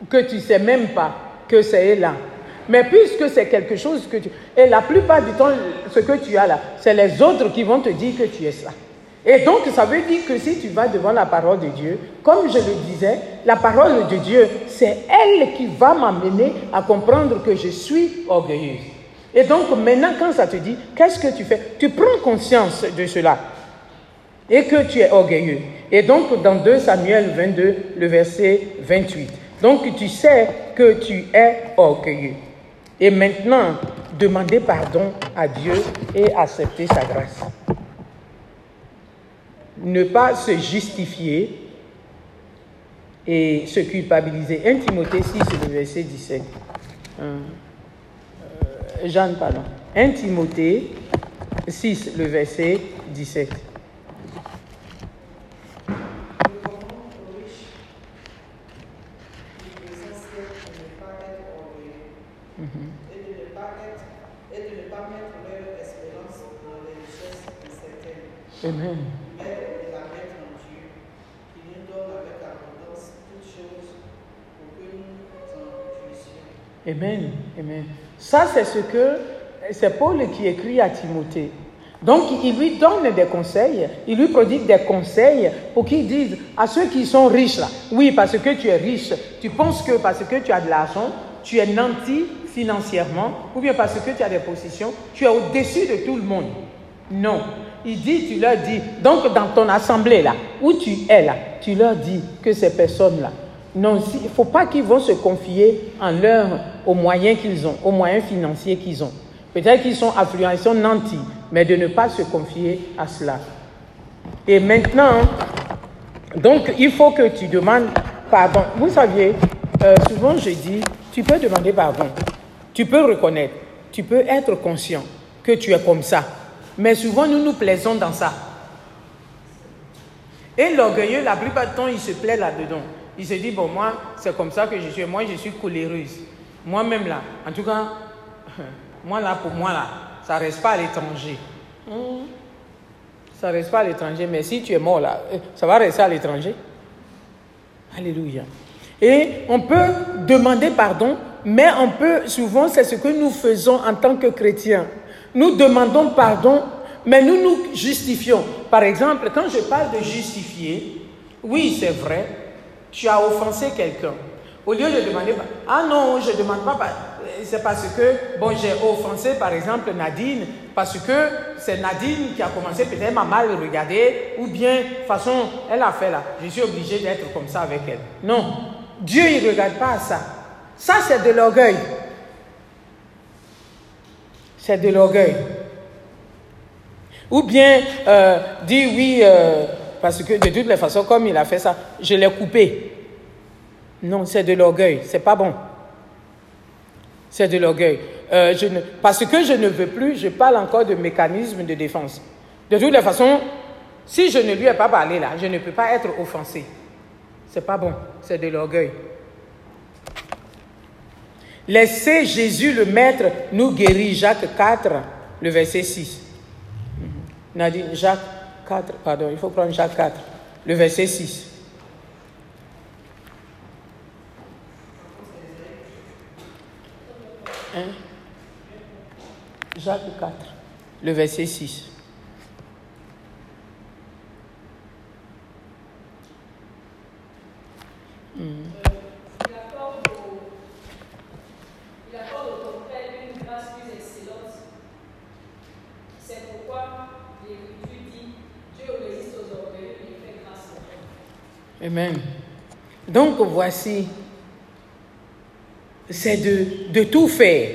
que tu sais même pas que c'est là. Mais puisque c'est quelque chose que tu... Et la plupart du temps, ce que tu as là, c'est les autres qui vont te dire que tu es ça. Et donc, ça veut dire que si tu vas devant la parole de Dieu, comme je le disais, la parole de Dieu, c'est elle qui va m'amener à comprendre que je suis orgueilleuse. Et donc, maintenant, quand ça te dit, qu'est-ce que tu fais? Tu prends conscience de cela et que tu es orgueilleux. Et donc, dans 2 Samuel 22, le verset 28. Donc, tu sais que tu es orgueilleux. Et maintenant, demander pardon à Dieu et accepter sa grâce. Ne pas se justifier et se culpabiliser. 1 Timothée 6, le verset 17. Euh, euh, Jeanne, pardon. 1 Timothée 6, le verset 17. Le commande aux riches du l'essentiel de ne pas être orgueilleux et de ne pas être et de ne pas mettre leur espérance dans les richesses incertaines, Amen. mais de la mettre en Dieu, qui nous donne avec abondance toutes choses pour que nous en jouissions. Amen. Amen. Ça, c'est ce que c'est Paul qui écrit à Timothée. Donc, il lui donne des conseils, il lui prodigue des conseils pour qu'il dise à ceux qui sont riches là, oui, parce que tu es riche, tu penses que parce que tu as de l'argent, tu es nanti financièrement, ou bien parce que tu as des positions, tu es au-dessus de tout le monde. Non. Il dit, tu leur dis, donc dans ton assemblée là, où tu es là, tu leur dis que ces personnes-là, non, si- il ne faut pas qu'ils vont se confier en leur, aux moyens qu'ils ont, aux moyens financiers qu'ils ont. Peut-être qu'ils sont affluents, ils sont nantis, mais de ne pas se confier à cela. Et maintenant, donc il faut que tu demandes pardon. Vous saviez, euh, souvent je dis, tu peux demander pardon, tu peux reconnaître, tu peux être conscient que tu es comme ça. Mais souvent nous nous plaisons dans ça. Et l'orgueilleux, la plupart du temps, il se plaît là-dedans. Il se dit, bon, moi, c'est comme ça que je suis. Moi, je suis coléreuse. Moi-même, là, en tout cas, moi, là, pour moi, là, ça ne reste pas à l'étranger. Ça ne reste pas à l'étranger, mais si tu es mort, là, euh, ça va rester à l'étranger. Alléluia. Et on peut demander pardon, mais on peut, souvent, c'est ce que nous faisons en tant que chrétiens. Nous demandons pardon, mais nous nous justifions. Par exemple, quand je parle de justifier, oui, c'est vrai, tu as offensé quelqu'un. Au lieu de demander, ah non, je ne demande pas, c'est parce que, bon, j'ai offensé par exemple Nadine, parce que c'est Nadine qui a commencé, peut-être m'a mal regardé, ou bien, de toute façon, elle a fait là, je suis obligé d'être comme ça avec elle. Non, Dieu, ne regarde pas ça. Ça, c'est de l'orgueil. C'est de l'orgueil. Ou bien euh, dire oui, euh, parce que de toutes les façons, comme il a fait ça, je l'ai coupé. Non, c'est de l'orgueil, c'est pas bon. C'est de l'orgueil. Euh, parce que je ne veux plus, je parle encore de mécanisme de défense. De toutes les façons, si je ne lui ai pas parlé là, je ne peux pas être offensé. C'est pas bon, c'est de l'orgueil. Laissez Jésus le Maître nous guérir. Jacques 4, le verset 6. Nadine, Jacques 4, pardon, il faut prendre Jacques 4, le verset 6. Hein? Jacques 4, le verset 6. Il accorde au, il accorde au ton Père une grâce plus excellente. C'est pourquoi l'Écriture dit Dieu résiste aux orgueilleux et fait grâce aux hommes. Amen. Donc voici, c'est de, de tout faire,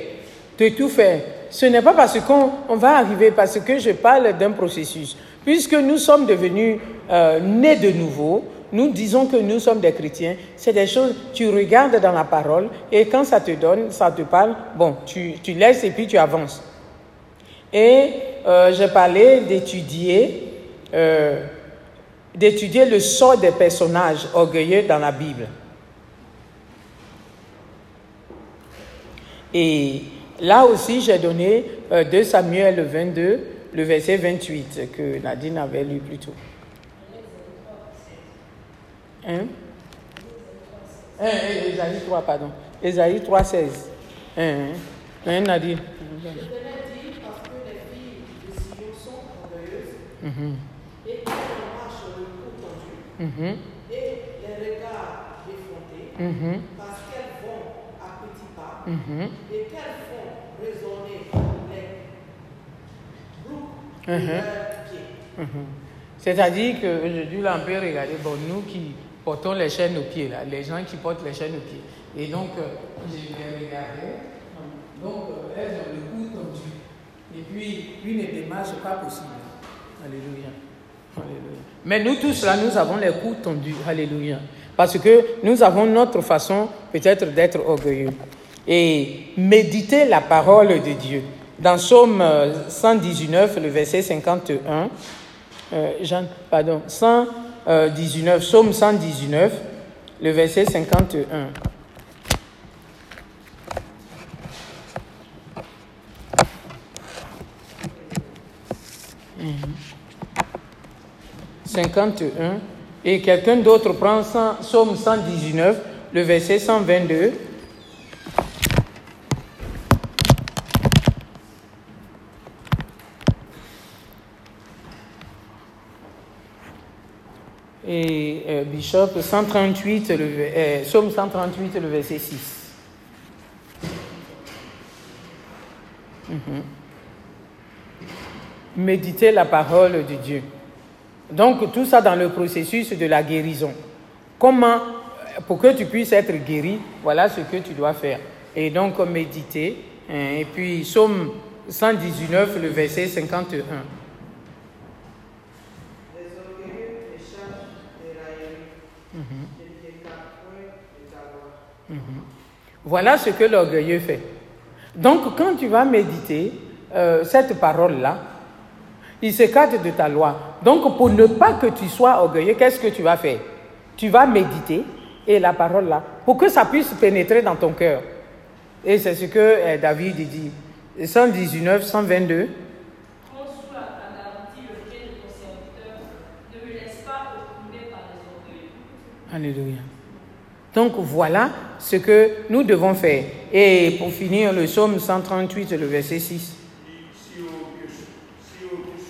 de tout faire. Ce n'est pas parce qu'on on va arriver, parce que je parle d'un processus. Puisque nous sommes devenus euh, nés de nouveau, nous disons que nous sommes des chrétiens, c'est des choses, tu regardes dans la parole et quand ça te donne, ça te parle, bon, tu, tu laisses et puis tu avances. Et euh, j'ai parlé d'étudier, euh, d'étudier le sort des personnages orgueilleux dans la Bible. Et là aussi, j'ai donné euh, 2 Samuel 22, le verset 28, que Nadine avait lu plus tôt. Hein? Hein, hein, Ésaïe 3, pardon. Ésaïe 3, 16. Hein, hein, Nadine? L'Éternel dit parce que les filles de Sion sont orgueilleuses Mhm, qu'elles marchent le cou mhm, et les regards effrontés mhm, parce qu'elles vont à petits pas mhm, et qu'elles font résonner les boucles de leurs pieds. C'est-à-dire qu'aujourd'hui, là, on peut regarder, bon, nous qui portons les chaînes aux pieds, là, les gens qui portent les chaînes aux pieds. Et donc, euh, je les regardais. Donc, euh, elles ont le cou tendu. Et puis, une démarche pas possible. Alléluia. Mais nous tous là, nous avons les coups tendus. Alléluia. Parce que nous avons notre façon peut-être d'être orgueilleux. Et méditer la parole de Dieu. Dans Psaume euh, 119, le verset 51, euh, Jean, pardon, 119, Psaume 119, le verset 51. 51 et quelqu'un d'autre prend 100 Psaume 119, le verset 122. Et euh, Bishop 138, le, euh, Psaume 138, le verset 6. Mhm. Méditer la parole de Dieu. Donc tout ça dans le processus de la guérison. Comment, pour que tu puisses être guéri, voilà ce que tu dois faire. Et donc méditer. hein, Et puis Psaume 119, le verset 51. Les orgueilleux les chargent des railleries et des point de ta loi. Voilà ce que l'orgueilleux fait. Donc, quand tu vas méditer euh, cette parole-là, il s'écarte de ta loi. Donc, pour ne pas que tu sois orgueilleux, qu'est-ce que tu vas faire? Tu vas méditer et la parole-là, pour que ça puisse pénétrer dans ton cœur. Et c'est ce que euh, David dit. 119, 122. Prends sous la ta garantie le pied de ton serviteur, ne me laisse pas opprimer par les orgueilleux. Alléluia. Donc voilà ce que nous devons faire. Et pour finir, le psaume 138, le verset 6. Si au Dieu, si au Dieu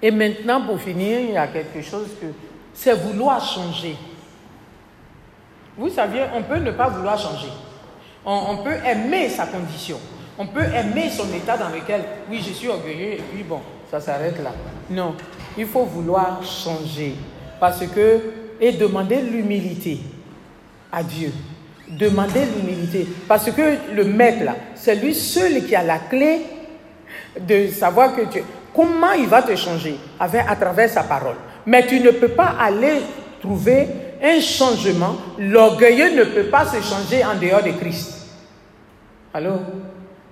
et maintenant, pour finir, il y a quelque chose que c'est vouloir changer. Vous saviez, on peut ne pas vouloir changer. On, on peut aimer sa condition. On peut aimer son état dans lequel, oui, je suis orgueilleux, et puis bon, ça s'arrête là. Non, il faut vouloir changer. Parce que, et demander l'humilité à Dieu. Demander l'humilité. Parce que le maître c'est lui seul qui a la clé de savoir que. Comment il va te changer? Avec, à travers sa parole. Mais tu ne peux pas aller trouver un changement. L'orgueilleux ne peut pas se changer en dehors de Christ. Allô?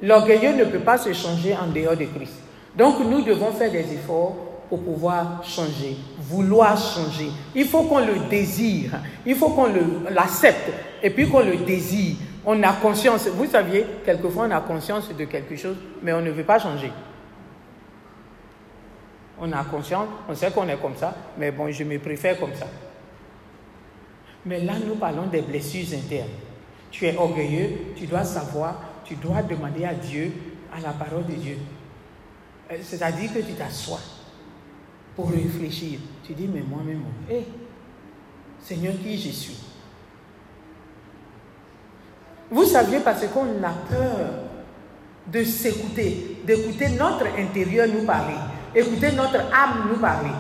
L'orgueilleux ne peut pas se changer en dehors de Christ. Donc nous devons faire des efforts pour pouvoir changer, vouloir changer. Il faut qu'on le désire, il faut qu'on l'accepte et puis qu'on le désire. On a conscience, vous saviez, quelquefois on a conscience de quelque chose, mais on ne veut pas changer. On a conscience, on sait qu'on est comme ça, mais bon, je me préfère comme ça. Mais là, nous parlons des blessures internes. Tu es orgueilleux, tu dois savoir, tu dois demander à Dieu, à la parole de Dieu. Euh, C'est-à-dire que tu t'assois pour réfléchir. Tu dis, mais moi-même, hé, Seigneur, qui je suis? Vous saviez parce qu'on a peur de s'écouter, d'écouter notre intérieur nous parler, écouter notre âme nous parler.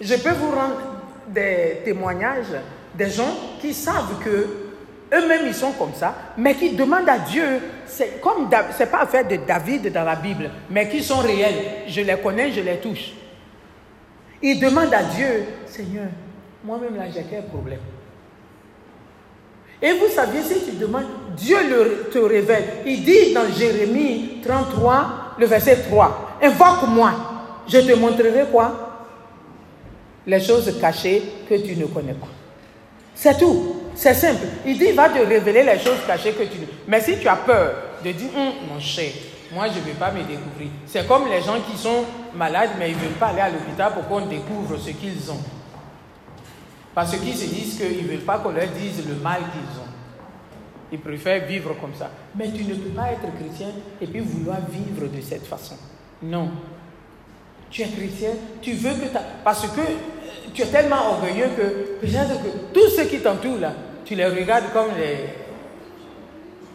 Je peux vous rendre des témoignages des gens qui savent que eux-mêmes ils sont comme ça, mais qui demandent à Dieu, c'est comme c'est pas affaire de David dans la Bible, mais qui sont réels. Je les connais, je les touche. Ils demandent à Dieu, Seigneur, moi-même là j'ai quel problème? Et vous saviez, si tu demandes, Dieu te révèle. Il dit dans Jérémie 33, le verset 3, invoque-moi, je te montrerai quoi? Les choses cachées que tu ne connais pas. C'est tout. C'est simple. Il dit, il va te révéler les choses cachées que tu ne... Mais si tu as peur de dire, Hum, mon cher, moi je ne vais pas me découvrir. C'est comme les gens qui sont malades, mais ils ne veulent pas aller à l'hôpital pour qu'on découvre ce qu'ils ont. Parce qu'ils se disent qu'ils ne veulent pas qu'on leur dise le mal qu'ils ont. Ils préfèrent vivre comme ça. Mais tu ne peux pas être chrétien et puis vouloir vivre de cette façon. Non. Tu es chrétien, tu veux que ta... Parce que euh, tu es tellement orgueilleux que peut-être que tous ceux qui t'entourent là, tu les regardes comme les,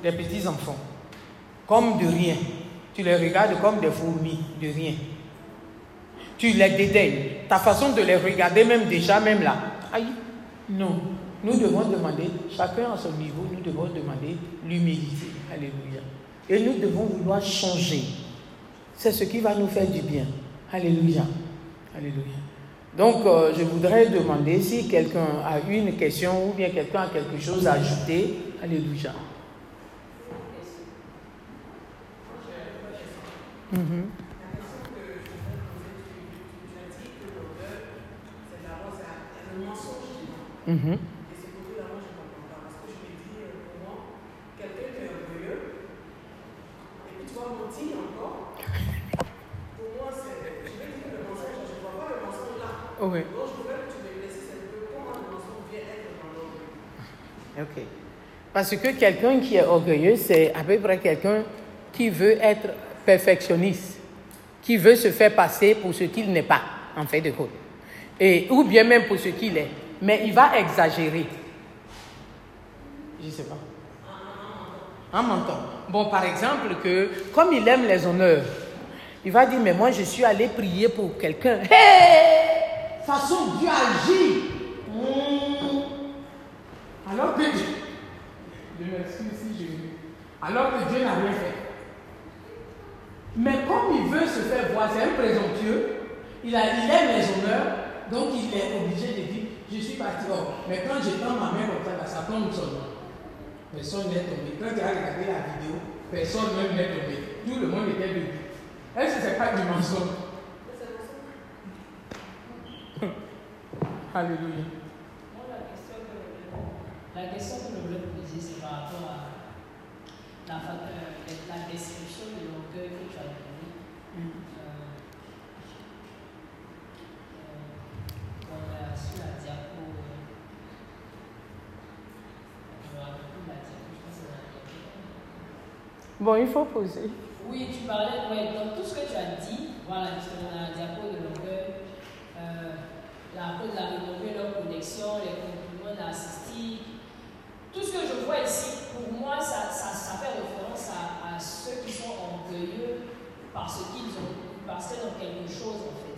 les petits enfants. Comme de rien. Tu les regardes comme des fourmis, de rien. Tu les dédaignes. Ta façon de les regarder, même déjà, même là. Aïe, non. Nous devons demander, chacun à son niveau, nous devons demander l'humilité. Alléluia. Et nous devons vouloir changer. C'est ce qui va nous faire du bien. Alléluia. Alléluia. Donc, euh, je voudrais demander si quelqu'un a une question ou bien quelqu'un a quelque chose à ajouter. Alléluia. Mhm. Mhm. Oui. Ok. Parce que quelqu'un qui est orgueilleux, c'est à peu près quelqu'un qui veut être perfectionniste, qui veut se faire passer pour ce qu'il n'est pas, en fait de compte. Et, ou bien même pour ce qu'il est. Mais il va exagérer. Je ne sais pas. Un menton. Bon, par exemple, que comme il aime les honneurs, il va dire, mais moi je suis allé prier pour quelqu'un. Hé Façon Dieu agit. Hmm. Alors que Dieu... Si je... Alors que Dieu n'a rien fait. Mais comme il veut se faire voir, c'est un présomptueux, il, a, il aime les honneurs, donc il est obligé de dire, je suis parti. Oh, mais quand je tends ma main comme ça, ça tombe seulement. Personne n'est tombé. Quand tu as regardé la vidéo, personne même n'est tombé. Tout le monde était debout. Est-ce que ce n'est pas du mensonge? Alléluia. Moi, la question que je voulais- la question que je voulais poser, c'est par rapport à la, euh, la description de l'orgueil que tu as donnée. Euh, euh, on a sur la diapo. euh, je me la diapo, je pense que c'est la diapo. Bon, il faut poser. Oui, tu parlais, ouais, donc tout ce que tu as dit, voilà, justement la diapo de l'orgueil, euh, la cause de la rénover leur connexion, les compliments narcissiques, tout ce que je vois ici, pour moi, ça, ça, fait référence à, ceux qui sont orgueilleux parce qu'ils ont, parce qu'ils ont quelque chose en fait.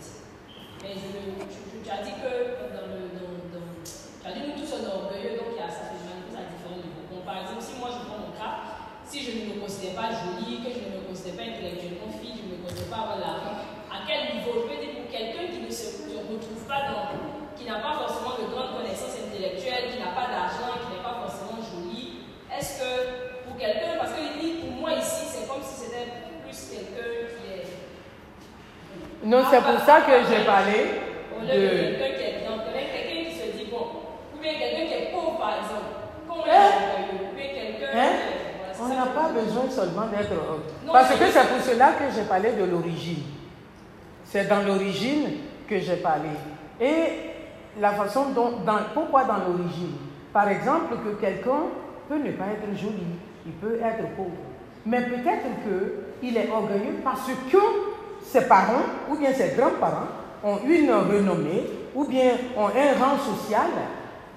Mais tu, as dit que dans le, dans, tu as dit nous tous sommes orgueilleux, donc il y a, ça manifeste à différents niveaux. Donc, par exemple, si moi je prends mon cas, si je ne me considère pas jolie, que je ne me considère pas intellectuellement fille, je ne me considère pas avoir l'argent, à quel niveau? Je peux dire pour quelqu'un qui ne se retrouve pas dans, qui n'a pas forcément de grandes connaissances intellectuelles, qui n'a pas d'argent, Non, c'est pour ça que j'ai parlé lieu de quelqu'un qui est quelqu'un qui se dit bon, ou bien quelqu'un qui est pauvre par exemple, comment Hein? ou bien quelqu'un Hein? qui On n'a pas besoin seulement d'être. Parce que c'est pour cela que j'ai parlé de l'origine. C'est dans l'origine que j'ai parlé. Et la façon dont. Dans, pourquoi dans l'origine? Par exemple, que quelqu'un peut ne pas être joli, il peut être pauvre. Mais peut-être qu'il est orgueilleux parce que ses parents ou bien ses grands-parents ont une renommée ou bien ont un rang social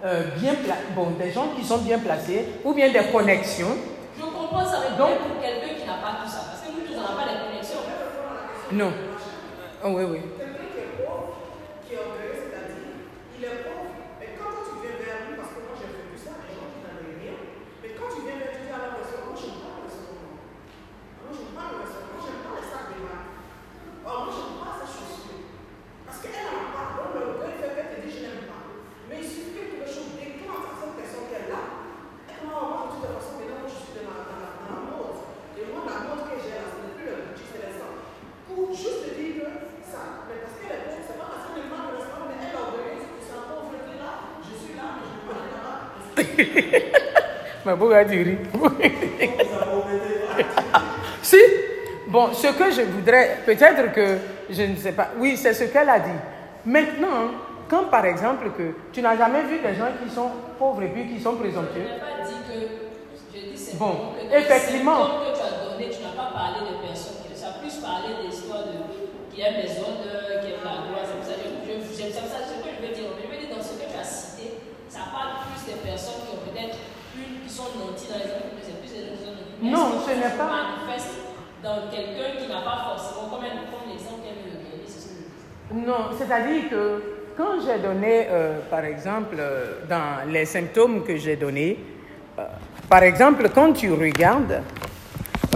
euh, bien bon, des gens qui sont bien placés ou bien des connexions. Je comprends ça, mais Donc- pour quelqu'un qui n'a pas tout ça, parce que nous on n'a pas les connexions. Non. Oh, oui, oui. Quelqu'un qui est pauvre, qui est orgueilleux, c'est-à-dire, il est pauvre, mais quand toi, tu viens vers lui, parce que moi j'ai vécu ça, les gens qui n'avaient rien, mais quand tu viens vers lui, tu dis à la personne, moi je n'aime pas le restaurant. Moi je n'aime pas le restaurant, moi j'aime pas les sacs de marque. Or, moi je n'aime pas ces chaussures. Parce qu'elle n'en a pas, donc le orgueil fait qu'elle te dit je n'aime pas. Mais il suffit que quelque chose déclenche à cette personne qu'elle a, et que moi, moi, de toute façon, maintenant, moi je suis dans la, dans la, dans la mode. Et moi, la mode que j'ai là, ce n'est plus le Gucci, c'est les sangs. Pour juste te dire que ça, mais parce qu'elle est pauvre, c'est pas parce qu'elle demande le restaurant, mais elle est orgueilleuse, c'est sa pauvreté là, je suis là, mais je ne peux pas aller là-bas. Mais pourquoi tu ris Si Bon, ce que je voudrais, peut-être que je ne sais pas, oui, c'est ce qu'elle a dit. Maintenant, quand par exemple que tu n'as jamais vu des gens qui sont pauvres et puis qui sont Je présomptueux, n'ai pas dit que. Je dis Bon, que effectivement. que tu as donné, tu n'as pas parlé de personnes. Tu as plus parlé des histoires de. qui aiment les odeurs, qui aiment la gloire. C'est pour ça que je, je, c'est ça ce que je veux dire. Je veux dire, dans ce que tu as cité, ça parle plus des personnes qui ont peut-être une qui sont nantis dans les Non, ce n'est pas- manifeste dans quelqu'un qui n'a pas forcément, comme, l'exemple qu'elle veut donner, c'est ce que je non, c'est-à-dire que quand j'ai donné, euh, par exemple, euh, dans les symptômes que j'ai donnés, euh, par exemple, quand tu regardes,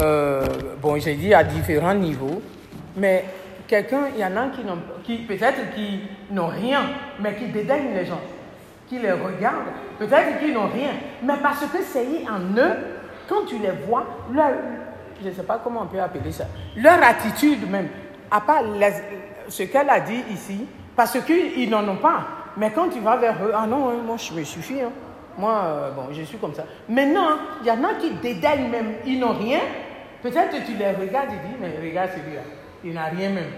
euh, bon, j'ai dit à différents niveaux, mais quelqu'un, il y en a qui, n'ont- qui peut-être qui n'ont rien, mais qui dédaignent les gens, qui les regardent, peut-être qu'ils n'ont rien, mais parce que c'est en eux, quand tu les vois, leur, je ne sais pas comment on peut appeler ça, leur attitude même, à part ce qu'elle a dit ici, parce qu'ils n'en ont pas, mais quand tu vas vers eux, ah non, hein, moi je me suffis, hein. moi, euh, bon, je suis comme ça. Maintenant, il y en a qui dédaignent même, ils n'ont rien, peut-être tu les regardes, tu dis, mais regarde celui-là, il n'a rien même.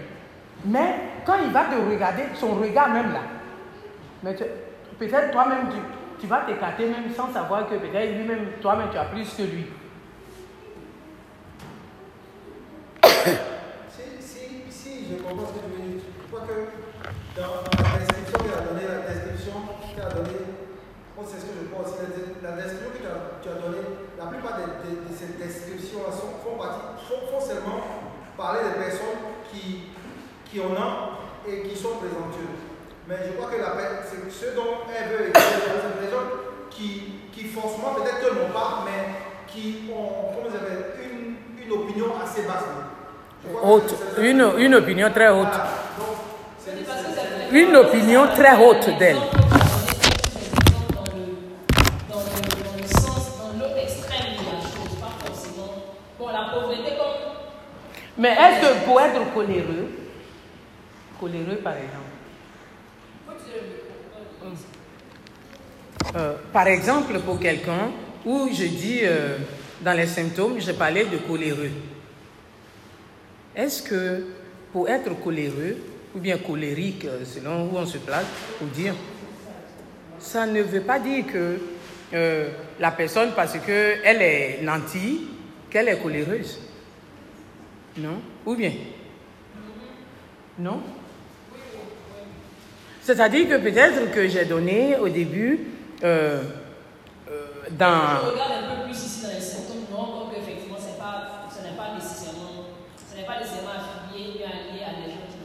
Mais quand il va te regarder, son regard même là, mais tu- peut-être toi-même, tu, tu vas t'écarter même sans savoir que peut-être lui-même, toi-même, tu as plus que lui. Si, si, si je comprends ce que tu veux dire, je crois que dans, la description qu'elle a donnée, la description qu'elle a donnée, moi c'est ce que je pense, la, description que tu as, as donnée, la plupart de, ces descriptions-là font, partie, font, font seulement parler des personnes qui, qui en ont et qui sont présomptueuses. Mais je crois que la, pe- c'est ce dont elle veut écrire, c'est des gens qui, qui forcément peut-être que n'ont pas, mais qui ont, comment vous avez, une, une opinion assez basse. Haute, une, une opinion très haute. Donc, Une opinion très haute d'elle. Mais est-ce que pour être coléreux, coléreux par exemple, Faut que tu le- euh, par exemple pour quelqu'un où je dis euh, dans les symptômes, j'ai parlé de coléreux. Est-ce que pour être coléreux, ou bien colérique, euh, selon où on se place, pour dire, ça ne veut pas dire que la personne, parce qu'elle est nantie, qu'elle est coléreuse? Non? Ou bien? Non? C'est-à-dire que peut-être que j'ai donné au début euh, euh, dans... Je regarde un peu plus ici dans les symptômes, qu'effectivement, c'est pas, ce n'est pas nécessairement, ce n'est pas à des gens qui,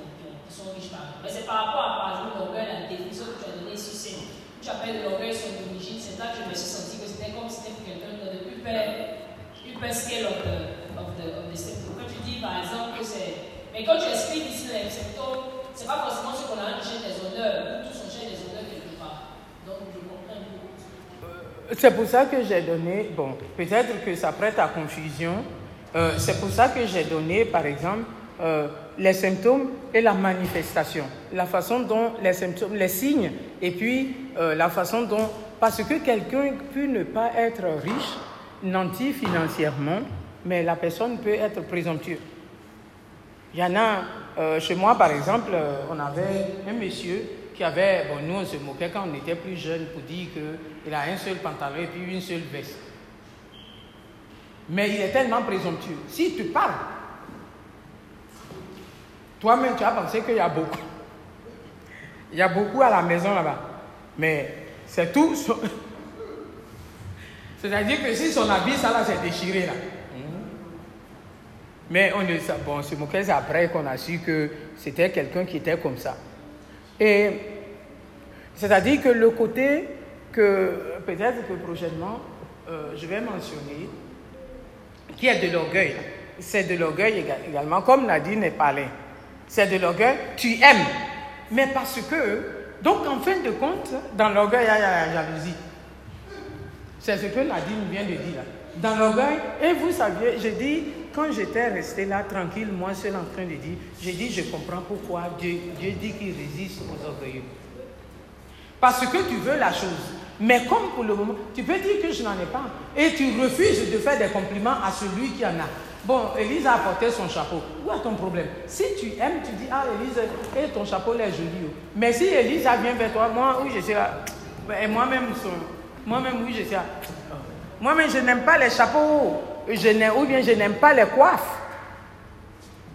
sont riches par. Mais c'est par rapport à, par exemple, l'orgueil, la définition que tu as donnée ici, c'est, tu appelles l'orgueil son origine, c'est là que je me suis senti que c'était comme si c'était pour quelqu'un le upper, upper scale of the, of of the symptom. Quand tu dis par exemple que c'est, mais quand tu expliques ici les symptômes, c'est pas forcément ce qu'on a chaîne des tous des quelque part. Donc je comprends un peu. C'est pour ça que j'ai donné, bon, peut-être que ça prête à confusion. Euh, c'est pour ça que j'ai donné, par exemple, euh, les symptômes et la manifestation. La façon dont les symptômes, les signes, et puis euh, la façon dont. Parce que quelqu'un peut ne pas être riche, nanti financièrement, mais la personne peut être présomptueux. Il y en a, euh, chez moi par exemple, euh, on avait un monsieur qui avait, bon nous on se moquait quand on était plus jeune pour dire qu'il a un seul pantalon et puis une seule veste. Mais il est tellement présomptueux. Si tu parles, toi-même tu as pensé qu'il y a beaucoup. Il y a beaucoup à la maison là-bas. Mais c'est tout. C'est-à-dire que si son habit, ça là, c'est déchiré là. Mais on, ne, bon, on se moquait, après qu'on a su que c'était quelqu'un qui était comme ça. Et c'est-à-dire que le côté que peut-être que prochainement, euh, je vais mentionner, qui est de l'orgueil. C'est de l'orgueil éga- également, comme Nadine est parlé. C'est de l'orgueil, tu aimes. Mais parce que, donc en fin de compte, dans l'orgueil, il y a la jalousie. C'est ce que Nadine vient de dire. Dans l'orgueil, et vous saviez, je dis, quand j'étais resté là tranquille, moi seul en train de dire, j'ai dit, je comprends pourquoi Dieu, Dieu dit qu'il résiste aux orgueilleux. Parce que tu veux la chose. Mais comme pour le moment, tu peux dire que je n'en ai pas. Et tu refuses de faire des compliments à celui qui en a. Bon, Élise a apporté son chapeau. Où est ton problème? Si tu aimes, tu dis, ah Élise, et ton chapeau est joli. oh. Mais si Élise vient vers toi, moi, oui, je suis là. Et moi-même, moi-même, oui, je suis là. Moi-même, je n'aime pas les chapeaux. Je ou bien je n'aime pas les coiffes.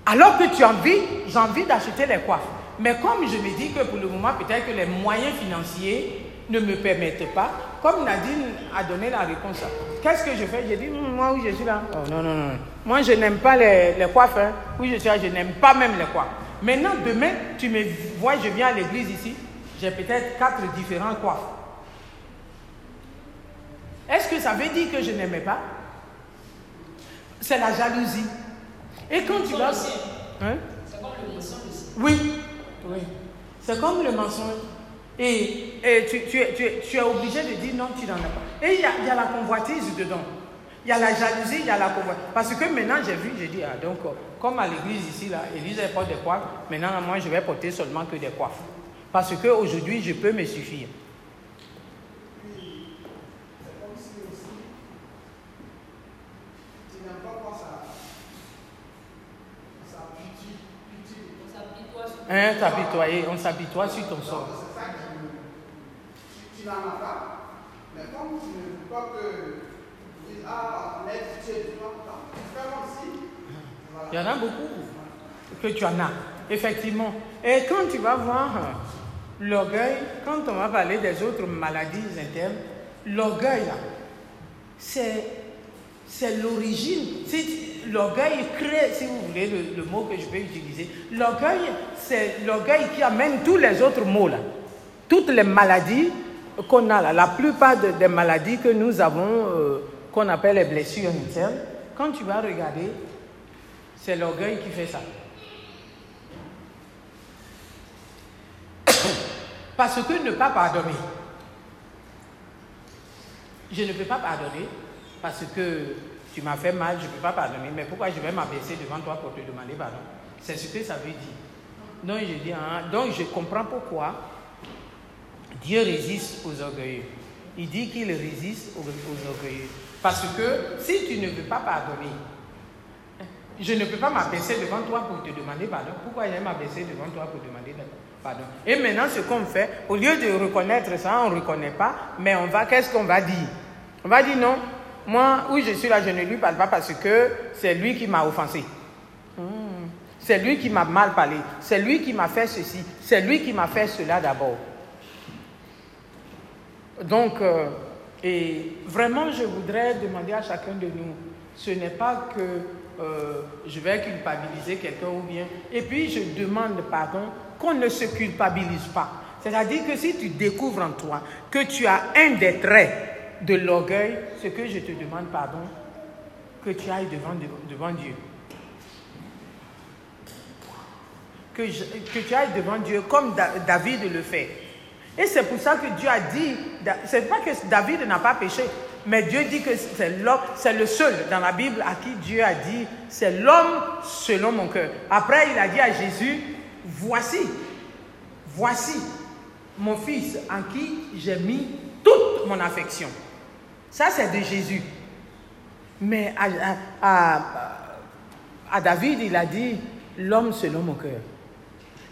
Alors que tu as envie, j'ai envie d'acheter les coiffes. Mais comme je me dis que pour le moment, peut-être que les moyens financiers ne me permettent pas, comme Nadine a donné la réponse, qu'est-ce que je fais? Je dis, Hum, moi oui, je suis là. Oh non, non, non. Moi, je n'aime pas les, les coiffes. hein. Oui, je suis là, je n'aime pas même les coiffes. Maintenant, demain, tu me vois, je viens à l'église ici, j'ai peut-être quatre différents coiffes. Est-ce que ça veut dire que je n'aimais pas? C'est la jalousie. Et quand tu vas... Hein? c'est comme le mensonge aussi. Oui, oui. C'est comme le mensonge. Et, et tu, tu es, tu, tu es obligé de dire non, tu n'en as pas. Et il y a, il y a la convoitise dedans. Il y a la jalousie, il y a la convoitise. Parce que maintenant, j'ai vu, j'ai dit, ah, donc, euh, comme à l'église ici, là, Élise, elle porte des coiffes. Maintenant, moi, je vais porter seulement que des coiffes. Parce qu'aujourd'hui, je peux me suffire. Puis, c'est comme si aussi, tu n'aimes pas quand ça, ça putue, putue. On s'apitoie sur Hein, on s'apitoie sur ton sort. C'est ça me... Tu, mais comme tu ne veux pas que tu ah, es du. Il y en a beaucoup que tu en as, effectivement. Et quand tu vas voir euh, l'orgueil, quand on va parler des autres maladies internes, l'orgueil, c'est, l'origine. L'orgueil crée, si vous voulez le, mot que je vais utiliser, l'orgueil, c'est l'orgueil qui amène tous les autres mots là. Toutes les maladies qu'on a là, la plupart de- des maladies que nous avons, euh, qu'on appelle les blessures internes, quand tu vas regarder, c'est l'orgueil qui fait ça. Parce que ne pas pardonner. Je ne peux pas pardonner parce que tu m'as fait mal, je ne peux pas pardonner. Mais pourquoi je vais m'abaisser devant toi pour te demander pardon? C'est ce que ça veut dire. Donc je dis, hein, donc je comprends pourquoi Dieu résiste aux orgueilleux. Il dit qu'il résiste aux, orgueilleux. Parce que si tu ne veux pas pardonner, je ne peux pas m'abaisser devant toi pour te demander pardon. Pourquoi je vais m'abaisser devant toi pour demander pardon? Et maintenant, ce qu'on fait, au lieu de reconnaître ça, on ne reconnaît pas, mais on va, qu'est-ce qu'on va dire? On va dire non, moi, oui, je suis là, je ne lui parle pas parce que c'est lui qui m'a offensé. C'est lui qui m'a mal parlé. C'est lui qui m'a fait ceci. C'est lui qui m'a fait cela d'abord. Donc, euh, et vraiment, je voudrais demander à chacun de nous, ce n'est pas que euh, je vais culpabiliser quelqu'un ou bien. Et puis, je demande pardon qu'on ne se culpabilise pas. C'est-à-dire que si tu découvres en toi que tu as un des traits de l'orgueil, ce que je te demande pardon, que tu ailles devant, devant Dieu. que, que tu ailles devant Dieu comme Da- David le fait. Et c'est pour ça que Dieu a dit, c'est pas que David n'a pas péché, mais Dieu dit que c'est l'homme, c'est le seul dans la Bible à qui Dieu a dit, c'est l'homme selon mon cœur. Après, il a dit à Jésus, voici, voici mon fils en qui j'ai mis toute mon affection. Ça, c'est de Jésus. Mais à, David, il a dit, l'homme selon mon cœur.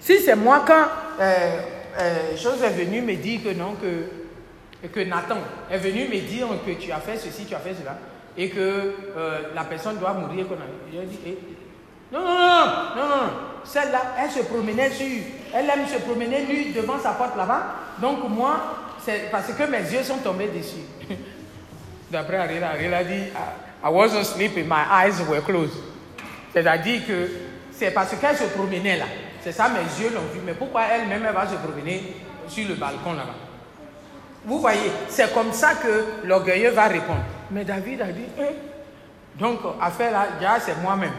Si c'est moi, quand euh, euh, chose est venue me dire que non, que, Nathan est venu me dire que tu as fait ceci, tu as fait cela, et que euh, la personne doit mourir, qu'on a- dit, non, non, non, non, non, non. Celle-là, elle se promenait sur, elle aime se promener nue devant sa porte là-bas. Donc moi, c'est parce que mes yeux sont tombés dessus. D'après Arila, Arila dit, I I wasn't sleeping, my eyes were closed. C'est-à-dire que c'est parce qu'elle se promenait là. C'est ça, mes yeux l'ont vu. Mais pourquoi elle-même, elle va se promener sur le balcon là-bas? Vous voyez, c'est comme ça que l'orgueilleux va répondre. Mais David a dit, eh, donc, affaire là, déjà, c'est moi-même.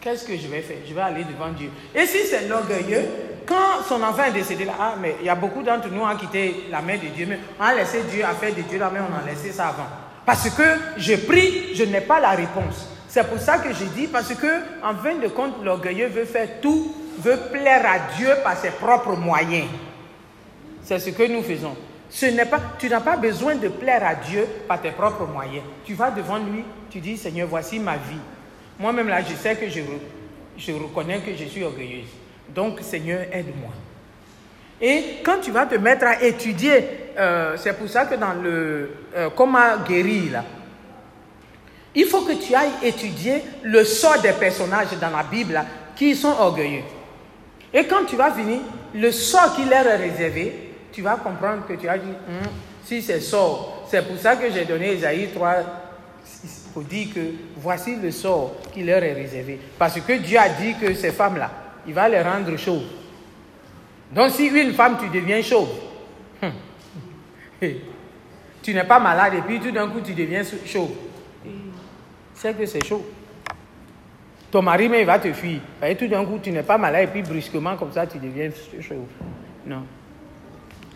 Qu'est-ce que je vais faire? Je vais aller devant Dieu. Et si c'est l'orgueilleux, quand son enfant est décédé là, ah, mais il y a beaucoup d'entre nous qui ont quitté la main de Dieu, mais on a laissé Dieu à faire de Dieu la main, on a laissé ça avant. Parce que je prie, je n'ai pas la réponse. C'est pour ça que je dis, parce que en fin de compte, l'orgueilleux veut faire tout, veut plaire à Dieu par ses propres moyens. C'est ce que nous faisons. Ce n'est pas, tu n'as pas besoin de plaire à Dieu par tes propres moyens. Tu vas devant lui, tu dis Seigneur, voici ma vie. Moi-même là, je sais que je, je reconnais que je suis orgueilleuse. Donc Seigneur, aide-moi. Et quand tu vas te mettre à étudier, euh, c'est pour ça que dans le euh, comment guérir là, il faut que tu ailles étudier le sort des personnages dans la Bible qui sont orgueilleux. Et quand tu vas finir, le sort qui leur est réservé, tu vas comprendre que tu as dit, Hum, si c'est sort, c'est pour ça que j'ai donné Isaïe 3 pour dire que voici le sort qui leur est réservé. Parce que Dieu a dit que ces femmes-là, il va les rendre chauves. Donc si une femme, tu deviens chauve, hum, tu n'es pas malade et puis tout d'un coup tu deviens chauve, c'est que c'est chaud. Ton mari, mais il va te fuir. Et tout d'un coup, tu n'es pas malade et puis brusquement, comme ça, tu deviens chaud. Non.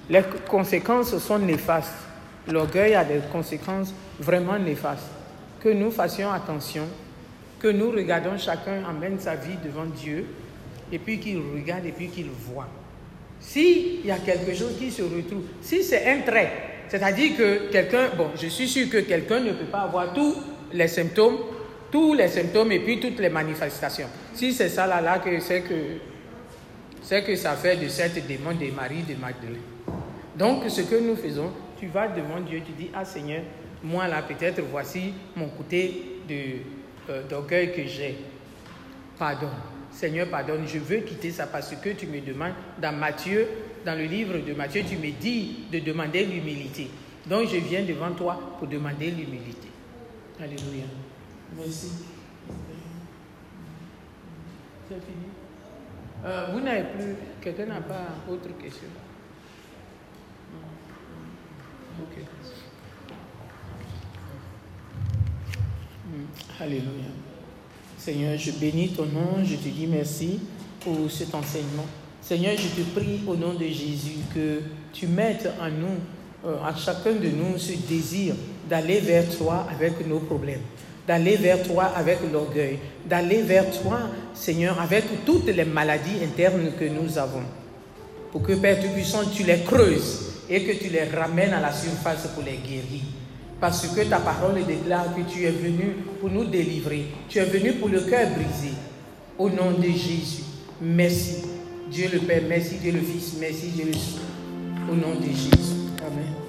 Les conséquences sont néfastes. L'orgueil a des conséquences vraiment néfastes. Que nous fassions attention, que nous regardons chacun emmène sa vie devant Dieu, et puis qu'il regarde et puis qu'il voit. S'il y a quelque chose qui se retrouve, si c'est un trait, c'est-à-dire que quelqu'un, bon, je suis sûr que quelqu'un ne peut pas avoir tous les symptômes, tous les symptômes et puis toutes les manifestations. Si c'est ça là, là que c'est que c'est que ça fait de cette démon des maris de Magdalene. Donc, ce que nous faisons, tu vas devant Dieu, tu dis, ah Seigneur, moi là, peut-être voici mon côté de, euh, d'orgueil que j'ai. Pardon. Seigneur, pardonne, je veux quitter ça parce que tu me demandes, dans Matthieu, dans le livre de Matthieu, tu me dis de demander l'humilité. Donc, je viens devant toi pour demander l'humilité. Alléluia. Merci. C'est fini. Euh, vous n'avez plus. Quelqu'un n'a pas autre question? Non. Ok. Hmm. Alléluia. Seigneur, je bénis ton nom, je te dis merci pour cet enseignement. Seigneur, je te prie au nom de Jésus que tu mettes en nous, euh, à chacun de nous, ce désir d'aller vers toi avec nos problèmes, d'aller vers toi avec l'orgueil, d'aller vers toi, Seigneur, avec toutes les maladies internes que nous avons. Pour que, Père Tout-Puissant, tu les creuses et que tu les ramènes à la surface pour les guérir. Parce que ta parole déclare que tu es venu pour nous délivrer. Tu es venu pour le cœur brisé. Au nom de Jésus, merci. Dieu le Père, merci. Dieu le Fils, merci. Dieu le Saint. Au nom de Jésus. Amen.